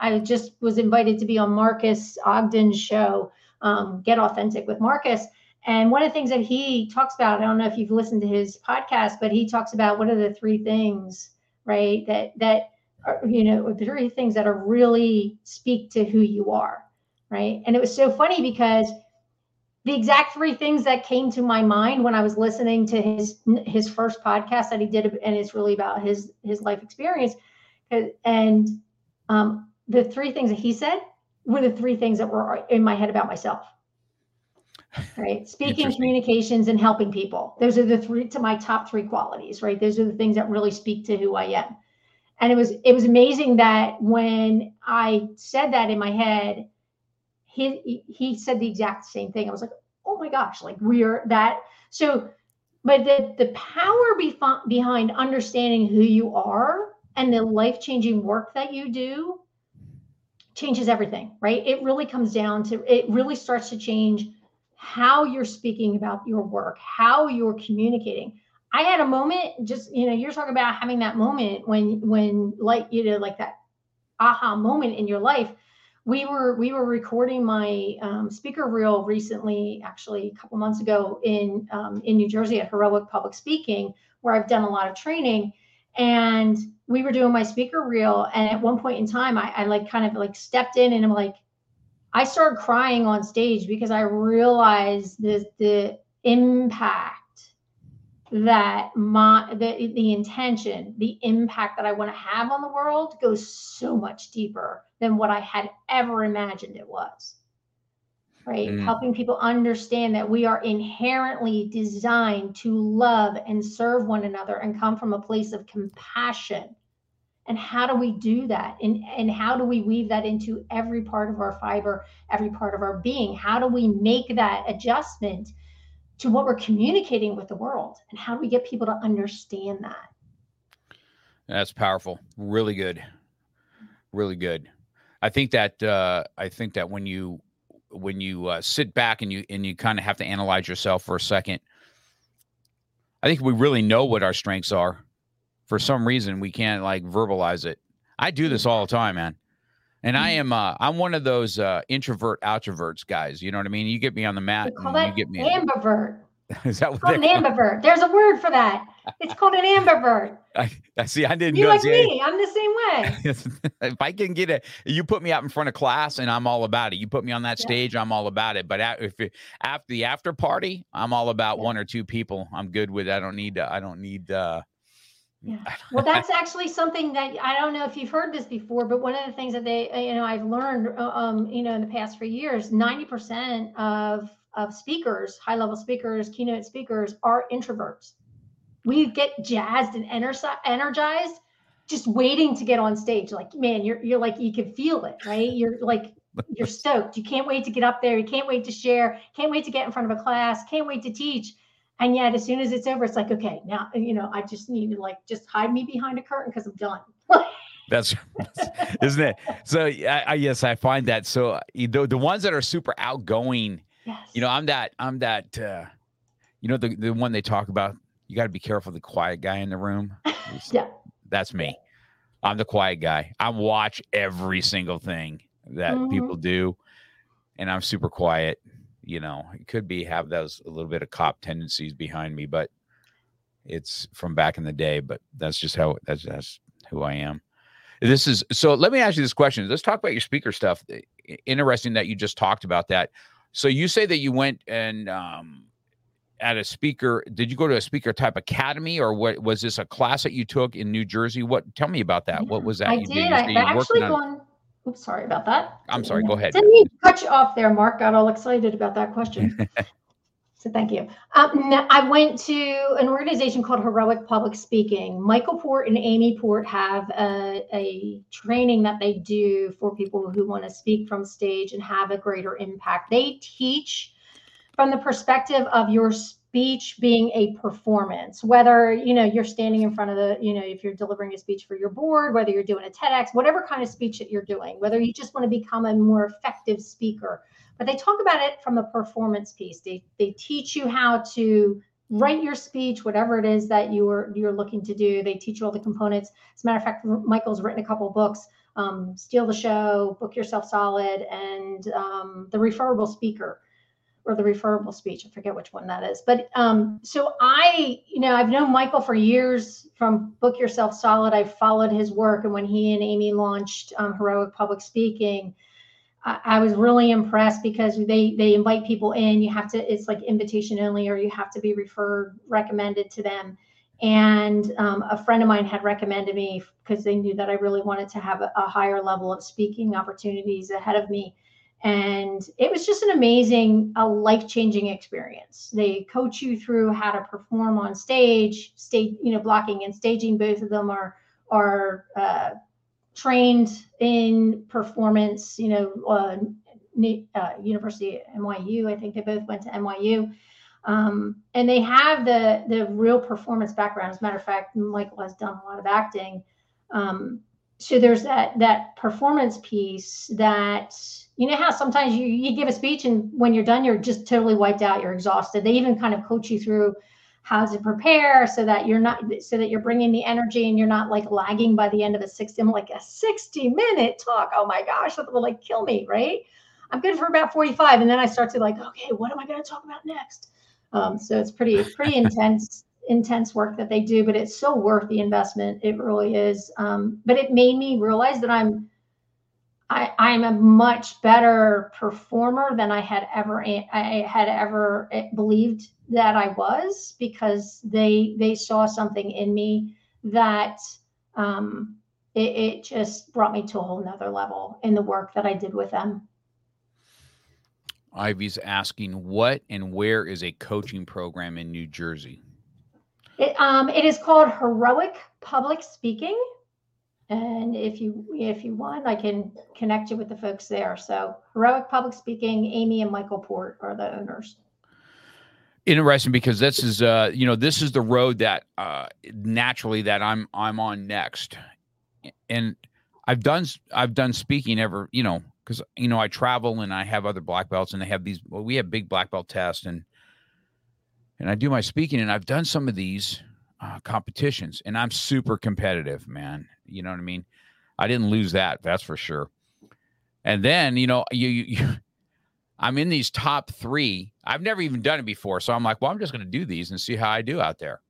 I just was invited to be on Marcus Ogden's show, um, Get Authentic with Marcus and one of the things that he talks about, I don't know if you've listened to his podcast, but he talks about what are the three things, right? That that are, you know, the three things that are really speak to who you are, right? And it was so funny because the exact three things that came to my mind when I was listening to his his first podcast that he did, and it's really about his his life experience, and um, the three things that he said were the three things that were in my head about myself right? Speaking communications and helping people. Those are the three to my top three qualities right? Those are the things that really speak to who i am. And it was it was amazing that when i said that in my head he he said the exact same thing. I was like oh my gosh like we're that so but the the power bef- behind understanding who you are and the life-changing work that you do changes everything right? It really comes down to it really starts to change how you're speaking about your work, how you're communicating. I had a moment, just you know, you're talking about having that moment when when like you know, like that aha moment in your life. We were we were recording my um, speaker reel recently, actually a couple months ago in um, in New Jersey at Heroic Public Speaking, where I've done a lot of training. And we were doing my speaker reel, and at one point in time, I, I like kind of like stepped in, and I'm like, I started crying on stage because I realized the the impact that my the, the intention, the impact that I want to have on the world goes so much deeper than what I had ever imagined it was. Right? Mm. Helping people understand that we are inherently designed to love and serve one another and come from a place of compassion and how do we do that? And and how do we weave that into every part of our fiber every part of our being? How do we make that adjustment to what we're communicating with the world? And how do we get people to understand that? That's powerful. Really good. Really good. I think that uh i think that when you when you uh, sit back and you and you kind of have to analyze yourself for a second i think we really know what our strengths are for some reason we can't like verbalize it. I do this all the time, man. And I mm-hmm. am uh I'm one of those uh introvert outroverts guys. You know what I mean? You get me on the mat you get me ambivert. Is that what called an ambivert? There's a word for that. It's called an ambivert. I, I see. I didn't you know. like me. I'm the same way. if I can get it, you put me out in front of class, and I'm all about it. You put me on that yeah. stage, I'm all about it. But if it, after the after party, I'm all about yeah. one or two people. I'm good with. I don't need. To I don't need. uh yeah. Well, that's actually something that I don't know if you've heard this before, but one of the things that they, uh, you know, I've learned, uh, um, you know, in the past few years, 90% of, of speakers, high level speakers, keynote speakers are introverts. we get jazzed and energized just waiting to get on stage. Like, man, you're you're like you can feel it, right? You're like you're stoked. You can't wait to get up there. You can't wait to share. Can't wait to get in front of a class. Can't wait to teach. And yet, as soon as it's over, it's like, okay, now you know, I just need to like just hide me behind a curtain because I'm done. That's, isn't it? So I, I, yes, I find that. So the the ones that are super outgoing, yes. you know, I'm that I'm that. uh You know, the the one they talk about. You got to be careful the quiet guy in the room. yeah, that's me. I'm the quiet guy. I watch every single thing that mm-hmm. people do, and I'm super quiet. You know, it could be have those a little bit of cop tendencies behind me, but it's from back in the day. But that's just how that's that's who I am. This is so. Let me ask you this question. Let's talk about your speaker stuff. Interesting that you just talked about that. So you say that you went and um, at a speaker. Did you go to a speaker type academy, or what was this a class that you took in New Jersey? What? Tell me about that. What was that? I you did. I, I actually gone. Oops, sorry about that. I'm sorry. Go ahead. Didn't mean cut you off there, Mark. Got all excited about that question. So thank you. Um, I went to an organization called Heroic Public Speaking. Michael Port and Amy Port have a, a training that they do for people who want to speak from stage and have a greater impact. They teach from the perspective of your speech being a performance whether you know you're standing in front of the you know if you're delivering a speech for your board whether you're doing a tedx whatever kind of speech that you're doing whether you just want to become a more effective speaker but they talk about it from a performance piece. They they teach you how to write your speech, whatever it is that you are you're looking to do. They teach you all the components. As a matter of fact, Michael's written a couple books, um, Steal the Show, Book Yourself Solid, and um, The Referable Speaker or the referable speech. I forget which one that is. But um, so I, you know, I've known Michael for years from Book Yourself Solid. I've followed his work. And when he and Amy launched um, Heroic Public Speaking, I, was really impressed because they they invite people in. You have to it's like invitation only, or you have to be referred recommended to them. And um, a friend of mine had recommended me because they knew that I really wanted to have a, a higher level of speaking opportunities ahead of me and it was just an amazing a life-changing experience they coach you through how to perform on stage stage you know blocking and staging both of them are are uh, trained in performance, you know, uh, uh, University NYU. I think they both went to NYU. Um, and they have the the real performance background. As a matter of fact, Michael has done a lot of acting. Um, so there's that that performance piece that you know how sometimes you you give a speech and when you're done you're just totally wiped out you're exhausted. They even kind of coach you through how to prepare so that you're not so that you're bringing the energy and you're not like lagging by the end of a 60 I'm like a 60 minute talk. Oh my gosh that will like kill me right? I'm good for about 45 and then i start to like okay what am i going to talk about next? Um, so it's pretty pretty intense intense work that they do but it's so worth the investment. It really is. Um, but it made me realize that i'm I, I'm a much better performer than I had ever I had ever eh, believed that I was because they they saw something in me that um, it, it just brought me to a whole nother level in the work that I did with them. Ivy's asking what and where is a coaching program in New Jersey? It, um, it is called Heroic Public Speaking and if you if you want, I can connect you with the folks there. So Heroic Public Speaking, Amy and Michael Port are the owners. Interesting because this is uh you know this is the road that uh naturally that I'm I'm on next, and I've done I've done speaking ever you know because you know I travel and I have other black belts and they have these well we have big black belt tests and and I do my speaking and I've done some of these uh, competitions and I'm super competitive man you know what I mean? I didn't lose that, that's for sure. And then, you know, you, you I'm in these top three. I've never even done it before. So I'm like, well, I'm just going to do these and see how I do out there.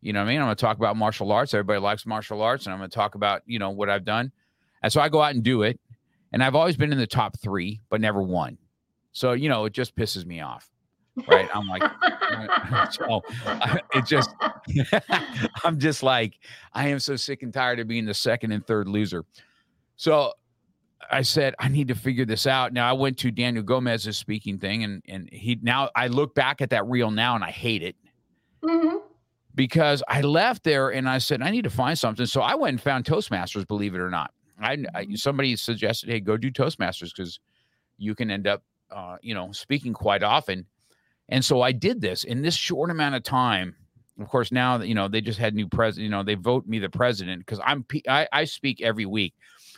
You know what I mean? I'm going to talk about martial arts. Everybody likes martial arts. And I'm going to talk about, you know, what I've done. And so I go out and do it. And I've always been in the top three, but never won. So, you know, it just pisses me off right? I'm like, so it just, I'm just like, I am so sick and tired of being the second and third loser. So I said, I need to figure this out. Now I went to Daniel Gomez's speaking thing, and and he now I look back at that reel now and I hate it. Mm-hmm. because I left there and I said I need to find something. So I went and found Toastmasters. Believe it or not, I, I Mm-hmm. somebody suggested, hey, go do Toastmasters because you can end up, uh, you know, speaking quite often. And so I did this in this short amount of time. Of course, now that you know they just had new president, you know, they vote me the president because I'm pe- I, I speak every week.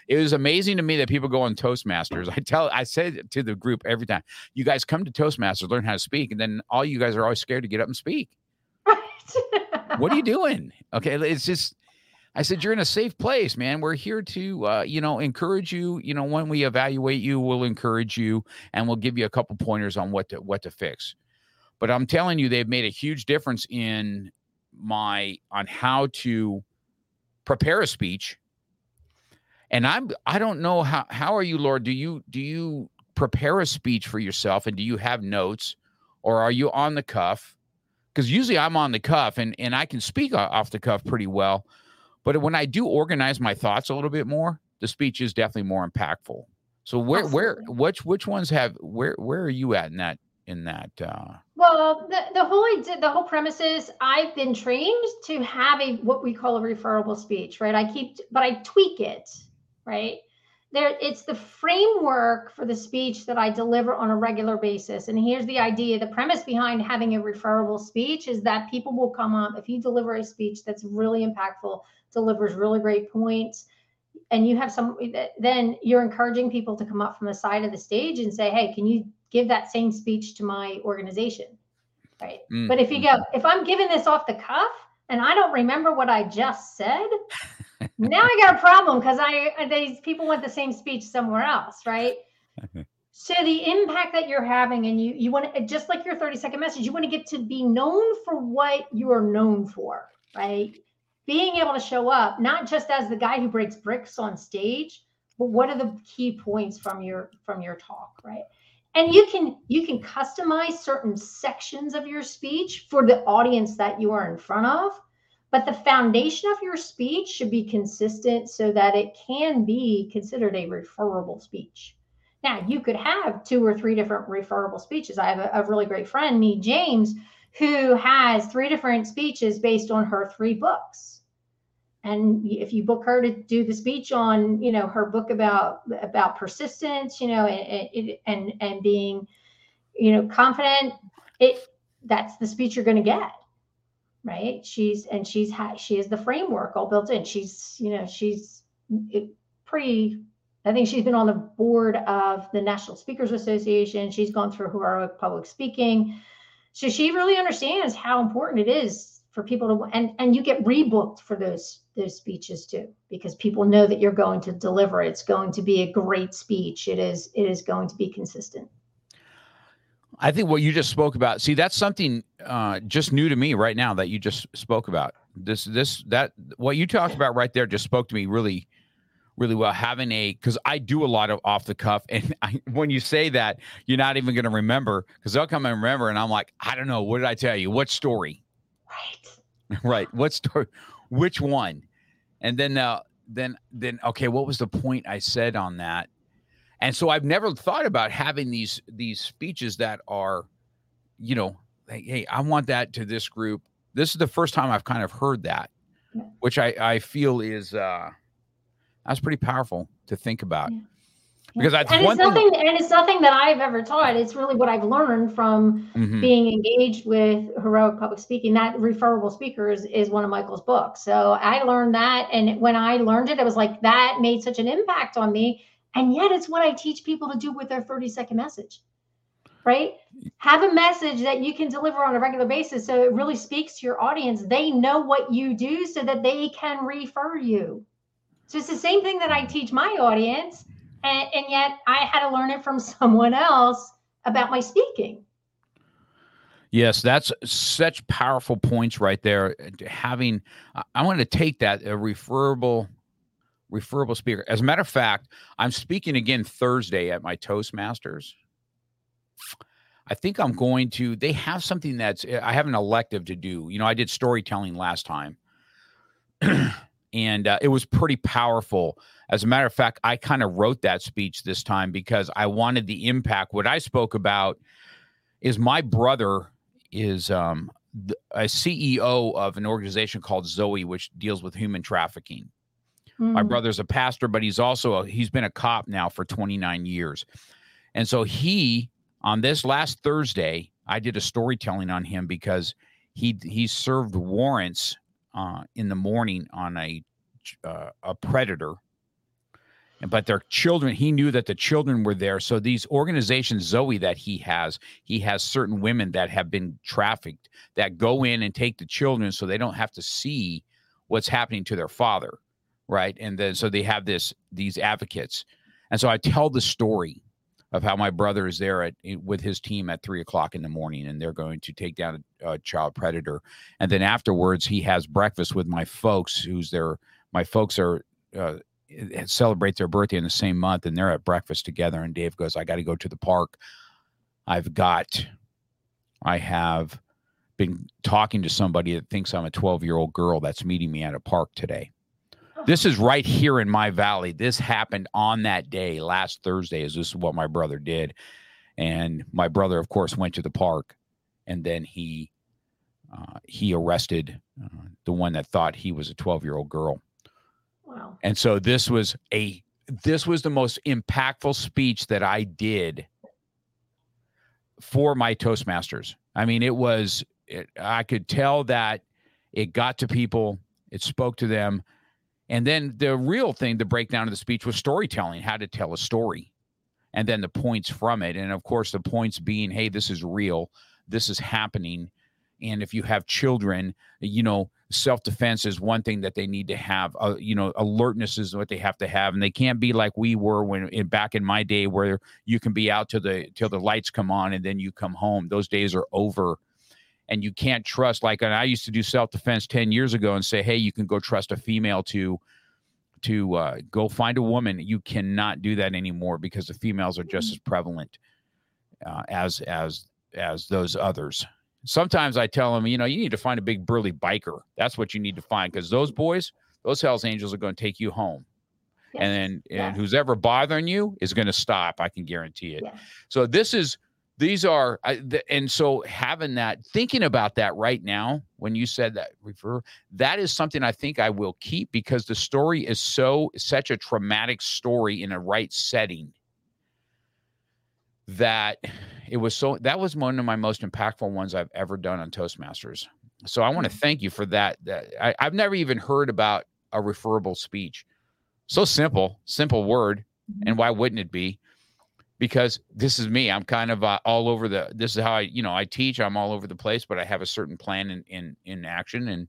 It was amazing to me that people go on Toastmasters. I tell I said to the group every time, you guys come to Toastmasters, learn how to speak, and then all you guys are always scared to get up and speak. What are you doing? Okay, it's just I said you're in a safe place, man. We're here to uh, you know encourage you. You know, when we evaluate you, we'll encourage you and we'll give you a couple pointers on what to what to fix. But I'm telling you, they've made a huge difference in my on how to prepare a speech. And I'm I don't know how how are you, Laura? Do you do you prepare a speech for yourself and do you have notes or are you on the cuff? Because usually I'm on the cuff and and I can speak off the cuff pretty well. But when I do organize my thoughts a little bit more, the speech is definitely more impactful. So where where which which ones have where where are you at in that in that uh Well, the, the whole the whole premise is I've been trained to have a what we call a referable speech, right? I keep, but I tweak it, right? There, it's the framework for the speech that I deliver on a regular basis. And here's the idea: the premise behind having a referable speech is that people will come up if you deliver a speech that's really impactful, delivers really great points, and you have some, then you're encouraging people to come up from the side of the stage and say, "Hey, can you give that same speech to my organization?" Right. mm, But if you go, if I'm giving this off the cuff and I don't remember what I just said, now I got a problem because I these people want the same speech somewhere else, right? So the impact that you're having, and you you want to just like your 30 second message, you want to get to be known for what you are known for, right? Being able to show up not just as the guy who breaks bricks on stage, but what are the key points from your from your talk, right? And you can you can customize certain sections of your speech for the audience that you are in front of but the foundation of your speech should be consistent so that it can be considered a referable speech. Now you could have two or three different referable speeches. I have a, a really great friend me james who has three different speeches based on her three books and if you book her to do the speech on you know her book about about persistence you know and and and being you know confident it that's the speech you're going to get right? She's and she's had she has the framework all built in. She's you know she's pretty i think she's been on the board of the national speakers association. She's gone through heroic public speaking. So she really understands how important it is for people to and and you get rebooked for those those speeches too because people know that you're going to deliver it's going to be a great speech it is it is going to be consistent I think what you just spoke about, see, that's something uh, just new to me right now that you just spoke about. This, this, that, what you talked about right there just spoke to me really, really well. Having a, because I do a lot of off the cuff, and I, when you say that, you're not even going to remember because they'll come and remember, and I'm like, I don't know, what did I tell you? What story? Right right. What story? Which one? And then, uh, then, then, okay, what was the point I said on that? And so I've never thought about having these these speeches that are, you know, like, hey, I want that to this group. This is the first time I've kind of heard that, Yeah. which I I feel is uh that's pretty powerful to think about. Yeah. Because that's and one it's thing- nothing and it's nothing that i've ever taught. It's really what i've learned from Mhm. being engaged with heroic public speaking. That referable speakers is one of michael's books. So i learned that and when i learned it it was like that made such an impact on me. And yet it's what i teach people to do with their 30 second message right? Have a message that you can deliver on a regular basis so it really speaks to your audience. They know what you do so that they can refer you. So it's the same thing that i teach my audience and, and yet i had to learn it from someone else about my speaking Yes, that's such powerful points right there. Having, I- want to take that a referable, referable speaker. As a matter of fact, I'm speaking again Thursday at my Toastmasters. I think I'm going to. They have something that's. I have an elective to do. You know, I did storytelling last time, and uh, it was pretty powerful. As a matter of fact, I kind of wrote that speech this time because I wanted the impact. What I spoke about is my brother is um the, a CEO of an organization called Zoe, which deals with human trafficking. My Mm. brother's a pastor, but he's also a, he's been a cop now for 29 years. And so he on this last Thursday, I did a storytelling on him because he he served warrants uh, in the morning on a uh, a predator. But their children, he knew that the children were there. So these organizations, Zoe, that he has, he has certain women that have been trafficked that go in and take the children so they don't have to see what's happening to their father right and then so they have this these advocates and so i tell the story of how my brother is there at with his team at three o'clock in the morning and they're going to take down a, a child predator. And then afterwards he has breakfast with my folks who's their my folks are uh, celebrate their birthday in the same month and they're at breakfast together and dave goes i got to go to the park. I've got i have been talking to somebody that thinks i'm a 12 year old girl that's meeting me at a park today this is right here in my valley. This happened on that day, last Thursday. Is this is what my brother did? And my brother, of course, went to the park, and then he uh, he arrested uh, the one that thought he was a 12 year old girl. Wow. And so this was a this was the most impactful speech that I did for my Toastmasters. I mean, it was it, I could tell that it got to people, it spoke to them. And then the real thing, the breakdown of the speech was storytelling, how to tell a story. And then the points from it. And of course, the points being, hey, this is real, this is happening. And if you have children, you know, self defense is one thing that they need to have. Uh, you know, alertness is what they have to have, and they can't be like we were when in, back in my day, where you can be out till the till the lights come on and then you come home. Those days are over, and you can't trust. Like, and I used to do self defense ten years ago and say, hey, you can go trust a female to to uh, go find a woman. You cannot do that anymore because the females are just as prevalent uh, as as as those others sometimes I tell them, you know, you need to find a big burly biker. That's what you need to find because those boys, those Hell's Angels are going to take you home. Yes. And then, and Yes. who's ever bothering you is going to stop. I can guarantee it. Yes. So this is, these are, and so having that, thinking about that right now, when you said that, refer, that is something I think I will keep because the story is so, such a traumatic story in a right setting that it was so that was one of my most impactful ones I've ever done on Toastmasters. So I want to Mhm. thank you for that. That I, I've never even heard about a referable speech. So simple, simple word, and why wouldn't it be? Because this is me. I'm kind of uh, all over the. This is how I, you know, I teach. I'm all over the place, but I have a certain plan in in in action, and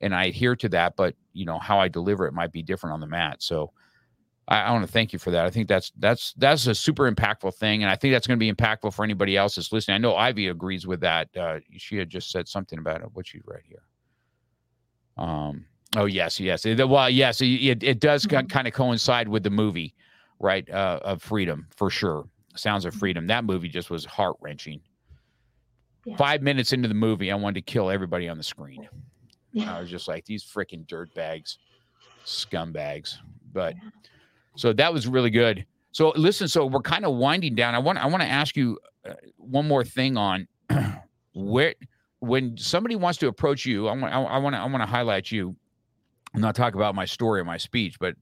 and I adhere to that. But you know how I deliver it might be different on the mat. So I, I want to thank you for that. I think that's that's that's a super impactful thing, and I think that's going to be impactful for anybody else that's listening. I know Ivy agrees with that. Uh, she had just said something about it. What she read here. Um. Oh yes, yes. Well, yes. It it, it does Mhm. kind of coincide with the movie, right? Uh, of freedom for sure. Sounds of freedom. That movie just was heart wrenching. Yeah. Five minutes into the movie, I wanted to kill everybody on the screen. Yeah. I was just like, these freaking dirt bags, scumbags. But so that was really good. So listen, so we're kind of winding down. I want I want to ask you uh, one more thing on where when somebody wants to approach you, I want I want to I want to highlight you. I'm not talking about my story or my speech, but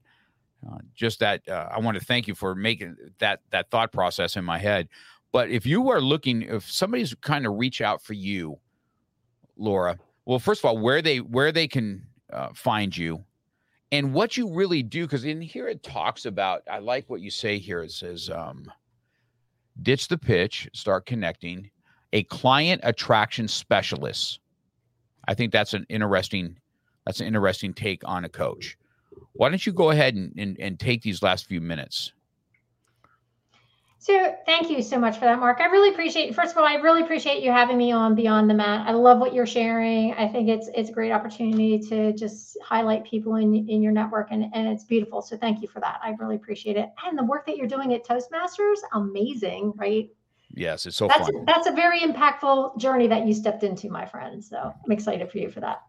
uh, just that uh, I want to thank you for making that that thought process in my head. But if you are looking, if somebody's kind of reach out for you, Laura, well, first of all, where they where they can uh, find you, and what you really do, because in here it talks about. I like what you say here. It says, um, "Ditch the pitch, start connecting." A client attraction specialist. I think that's an interesting. That's an interesting take on a coach. Why don't you go ahead and, and, and take these last few minutes? So thank you so much for that, Mark. I really appreciate. First of all, I really appreciate you having me on Beyond the Mat. I love what you're sharing. I think it's it's a great opportunity to just highlight people in in your network, and and it's beautiful. So thank you for that. I really appreciate it. And the work that you're doing at Toastmasters, amazing, right? Yes, it's so that's fun. that's a very impactful journey that you stepped into, my friend. So I'm excited for you for that.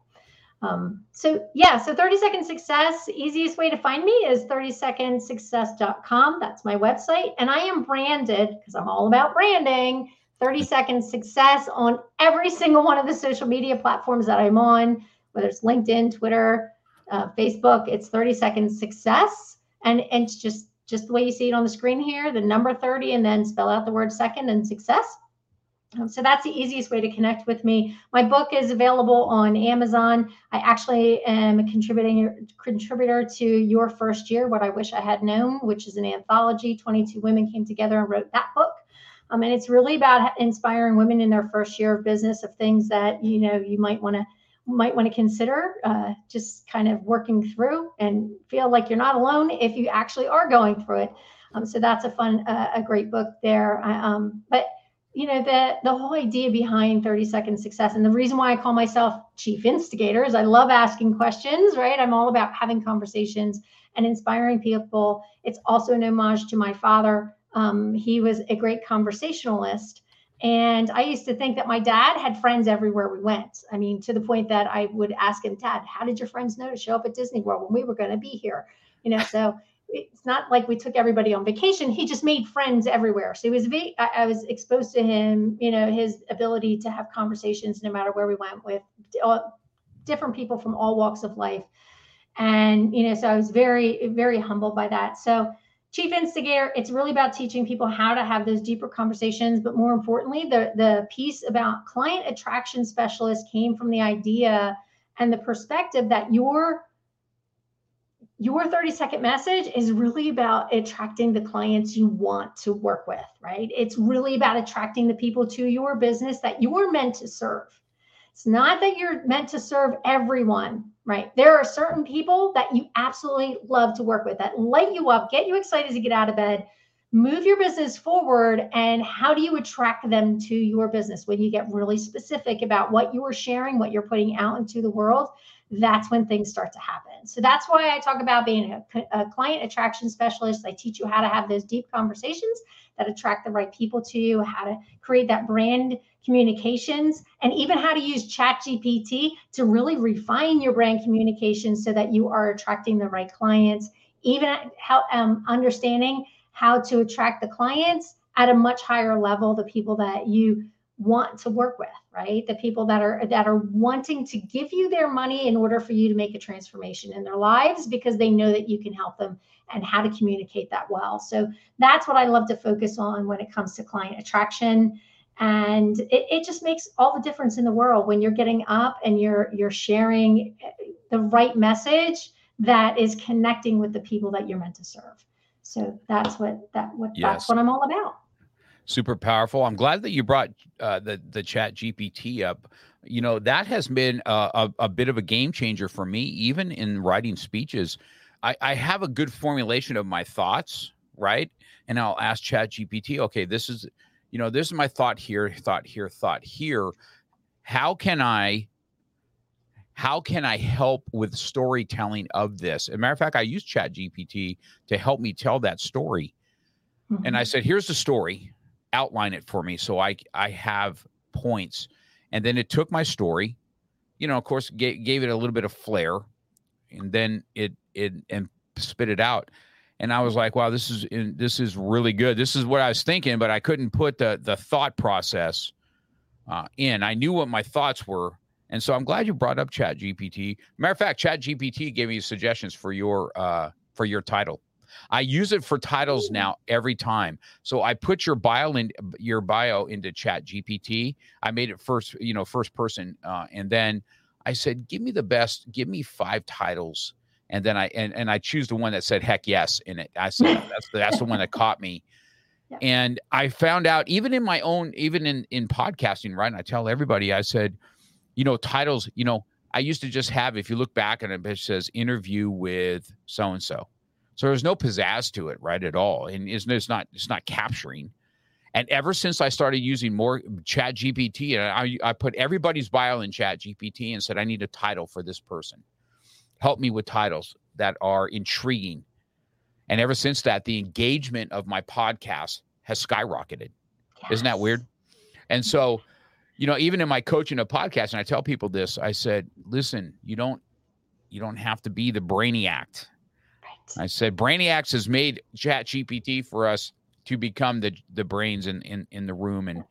Um, so yeah, so 30 second success, easiest way to find me is 30secondsuccess.com. That's my website. And I am branded because I'm all about branding 30 second success on every single one of the social media platforms that I'm on, whether it's LinkedIn, Twitter, uh, Facebook. It's 30 second success, and and it's just just the way you see it on the screen here, the number 30, and then spell out the word second and success. Um, so that's the easiest way to connect with me. My book is available on Amazon. I actually am a contributing contributor to Your First Year, What I Wish I Had Known, which is an anthology. 22 women came together and wrote that book. Um, and it's really about inspiring women in their first year of business of things that you know you might want to might want to consider uh, just kind of working through and feel like you're not alone if you actually are going through it. Um, so that's a fun, uh, a great book there. Um, but you know the the whole idea behind 30 second success and the reason why i call myself chief instigator is i love asking questions right? I'm all about having conversations and inspiring people. It's also an homage to my father. Um, he was a great conversationalist. And i used to think that my dad had friends everywhere we went. I mean to the point that i would ask him dad how did your friends know to show up at disney world when we were going to be here? You know so it's not like we took everybody on vacation. He just made friends everywhere. So he was I was exposed to him, you know, his ability to have conversations no matter where we went with different people from all walks of life. And, you know, so I was very, very humbled by that. So chief instigator, it's really about teaching people how to have those deeper conversations. But more importantly, the, the piece about client attraction specialist came from the idea and the perspective that your your 30 second message is really about attracting the clients you want to work with, right? It's really about attracting the people to your business that you're meant to serve. It's not that you're meant to serve everyone, right? There are certain people that you absolutely love to work with that light you up, get you excited to get out of bed, move your business forward. And how do you attract them to your business when you get really specific about what you are sharing, what you're putting out into the world? That's when things start to happen. So that's why I talk about being a, a, client attraction specialist. I teach you how to have those deep conversations that attract the right people to you, how to create that brand communications, and even how to use Chat GPT to really refine your brand communications so that you are attracting the right clients, even how um, understanding how to attract the clients at a much higher level, the people that you want to work with right? The people that are that are wanting to give you their money in order for you to make a transformation in their lives because they know that you can help them and how to communicate that well. So that's what i love to focus on when it comes to client attraction. And it, it just makes all the difference in the world when you're getting up and you're you're sharing eh, the right message that is connecting with the people that you're meant to serve. So that's what that what yes. that's what i'm all about super powerful. I'm glad that you brought uh, the the Chat GPT up. You know that has been a, a, a, bit of a game changer for me, even in writing speeches. I, I have a good formulation of my thoughts, right? And I'll ask Chat GPT, okay, this is, you know, this is my thought here, thought here, thought here. How can I how can I help with storytelling of this? As a matter of fact, I use Chat GPT to help me tell that story. Mm-hmm. And I mm-hmm. said, here's the story outline it for me so I I have points. And then it took my story, you know, of course, gave, gave it a little bit of flair, and then it it and spit it out. And I was like, wow, this is in, this is really good. This is what I was thinking, but I couldn't put the the thought process uh, in. I knew what my thoughts were, and so I'm glad you brought up Chat GPT. Matter of fact, Chat GPT gave me suggestions for your uh, for your title. I use it for titles now every time. So I put your bio in your bio into Chat GPT. I made it first, you know, first person, uh, and then I said, "Give me the best. Give me five titles." And then I and, and I choose the one that said "heck yes" in it. I said that's the, that's the one that caught me. Yeah. And I found out even in my own, even in in podcasting, right? And I tell everybody, I said, you know, titles, you know, I used to just have, if you look back and it says interview with so and so, so there's no pizzazz to it, right, at all, and it's, it's not it's not capturing. And ever since I started using more Chat GPT, and I, I put everybody's bio in Chat GPT and said I need a title for this person. Help me with titles that are intriguing. And ever since that, the engagement of my podcast has skyrocketed. Yes. Isn't that weird? And so, you know, even in my coaching of podcasts, and I tell people this, I said, listen, you don't you don't have to be the brainiac I said Brainiacs has made Chat GPT for us to become the the brains in in, in the room and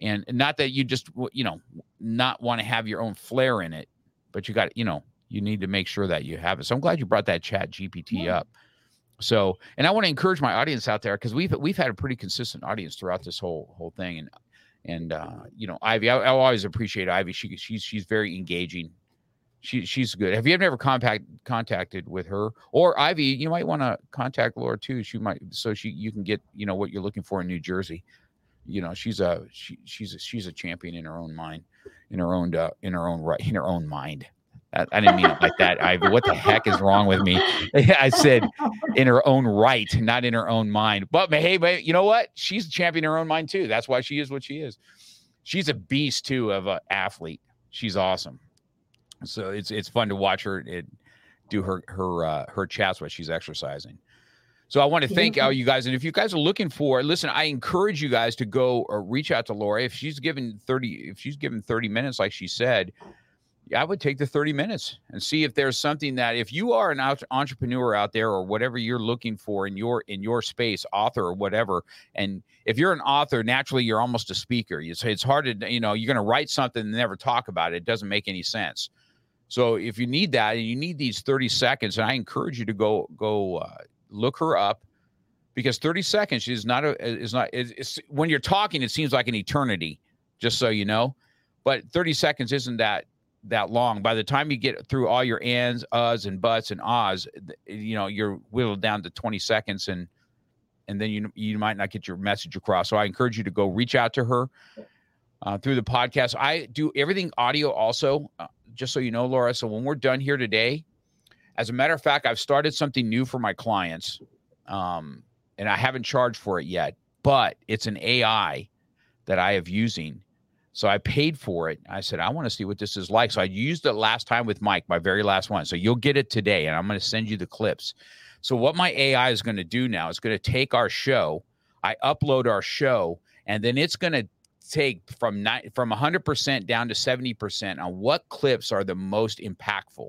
and not that you just you know not want to have your own flair in it, but you got you know you need to make sure that you have it. So I'm glad you brought that Chat GPT yeah. up. So, and I want to encourage my audience out there because we've we've had a pretty consistent audience throughout this whole whole thing, and and uh, you know, Ivy, I, I always appreciate Ivy. She she's she's very engaging. She she's good. Have you ever contact contacted with her or Ivy? You might want to contact Laura too. She might so she you can get you know what you're looking for in New Jersey. You know, she's a she she's a, she's a champion in her own mind, in her own uh, in her own right in her own mind. I, I didn't mean it like that, Ivy. What the heck is wrong with me? I said in her own right, not in her own mind. But hey, but you know what? She's a champion in her own mind too. That's why she is what she is. She's a beast too of an athlete. She's awesome. So it's it's fun to watch her it, do her her uh, her chats while she's exercising. So I want to thank all you guys. And if you guys are looking for, listen, I encourage you guys to go or reach out to Laura. If she's given 30, if she's given 30 minutes, like she said, I would take the 30 minutes and see if there's something that if you are an entrepreneur out there or whatever you're looking for in your in your space, author or whatever, and if you're an author, naturally you're almost a speaker. You say it's hard to, you know, you're going to write something and never talk about it. It doesn't make any sense. So if you need that and you need these 30 seconds, and I encourage you to go go uh, look her up because 30 seconds is not a is not it's, when you're talking it seems like an eternity just so you know but 30 seconds isn't that that long. By the time you get through all your ands, uhs, and buts and ahs, you know you're whittled down to 20 seconds, and and then you you might not get your message across. So I encourage you to go reach out to her uh, through the podcast. I do everything audio also, uh, just so you know, Laura. So when we're done here today, as a matter of fact, I've started something new for my clients, um, and I haven't charged for it yet, but it's an AI that I have using so I paid for it. I said, I want to see what this is like. So I used it last time with Mike, my very last one. So you'll get it today, and I'm going to send you the clips. So what my AI is going to do now is going to take our show, I upload our show, and then it's going to take from ni- from 100% down to 70% on what clips are the most impactful.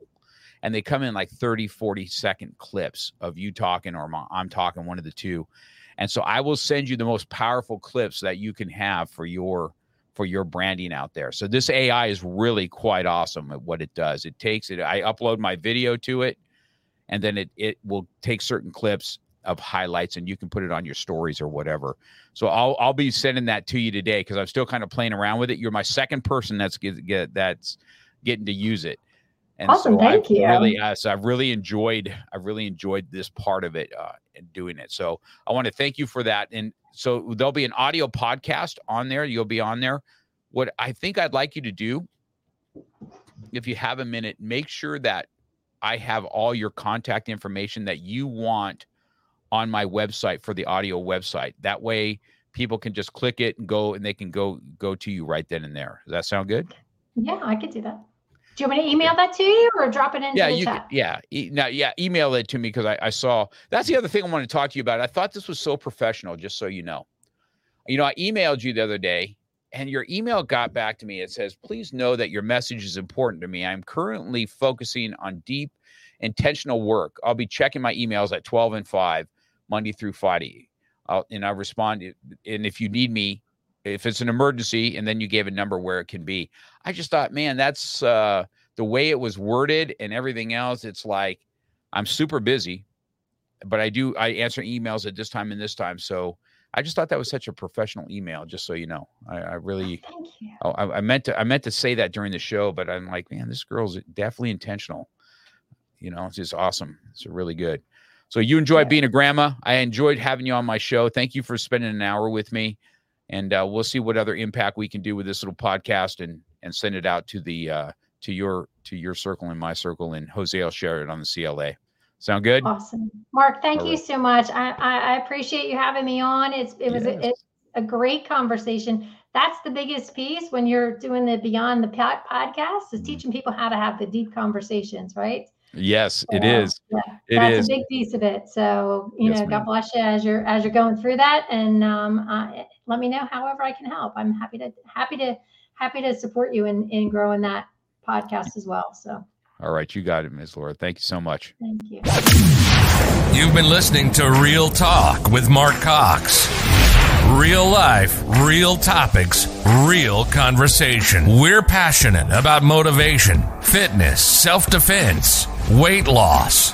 And they come in like 30, 40 second clips of you talking or I'm talking, one of the two. And so I will send you the most powerful clips that you can have for your for your branding out there. So this AI is really quite awesome at what it does. It takes it, I upload my video to it, and then it it will take certain clips of highlights and you can put it on your stories or whatever. So I'll I'll be sending that to you today because I'm still kind of playing around with it. You're my second person that's get, get that's getting to use it. And awesome, so thank I've you. Really, uh, so I've really enjoyed I've really enjoyed this part of it uh, and doing it. So I want to thank you for that. And so there'll be an audio podcast on there. You'll be on there. What I think I'd like you to do, if you have a minute, make sure that I have all your contact information that you want on my website for the audio website. That way people can just click it and go and they can go go to you right then and there. Does that sound good? Yeah, I could do that. Do you want me to email that to you or drop it into yeah, the you chat? Can, yeah, e- now, yeah, email it to me because I, I saw that's the other thing I want to talk to you about. I thought this was so professional, just so you know. You know, I emailed you the other day and your email got back to me. It says, Please know that your message is important to me. I'm currently focusing on deep, intentional work. I'll be checking my emails at 12 and 5, Monday through Friday. I'll, and I'll respond. And if you need me, if it's an emergency, and then you gave a number where it can be. I just thought, man, that's uh, the way it was worded and everything else. It's like I'm super busy, but I do I answer emails at this time and this time. So I just thought that was such a professional email. Just so you know, I, I really, oh, thank you. Oh, I, I, meant to, I meant to say that during the show, but I'm like, man, this girl's definitely intentional. You know, it's just awesome. It's really good. So you enjoyed yeah. being a grandma. I enjoyed having you on my show. Thank you for spending an hour with me, and uh, we'll see what other impact we can do with this little podcast and and send it out to the uh, to your to your circle and my circle, and Jose will share it on the CLA. Sound good? Awesome, Mark. Thank All you right. so much. I, I, I appreciate you having me on. It's it was yes. a, it's a great conversation. That's the biggest piece when you're doing the Beyond the podcast is mm-hmm. teaching people how to have the deep conversations, right? Yes, it is. Yeah, it that's is. a big piece of it. So you yes, know, God bless you as you're as you're going through that, and um, uh, let me know however I can help. I'm happy to happy to happy to support you in in growing that podcast as well. So all right, you got it, Ms. Laura. Thank you so much. Thank you. You've been listening to Real Talk with Mark Cox. Real life, real topics, real conversation. We're passionate about motivation, fitness, self defense, weight loss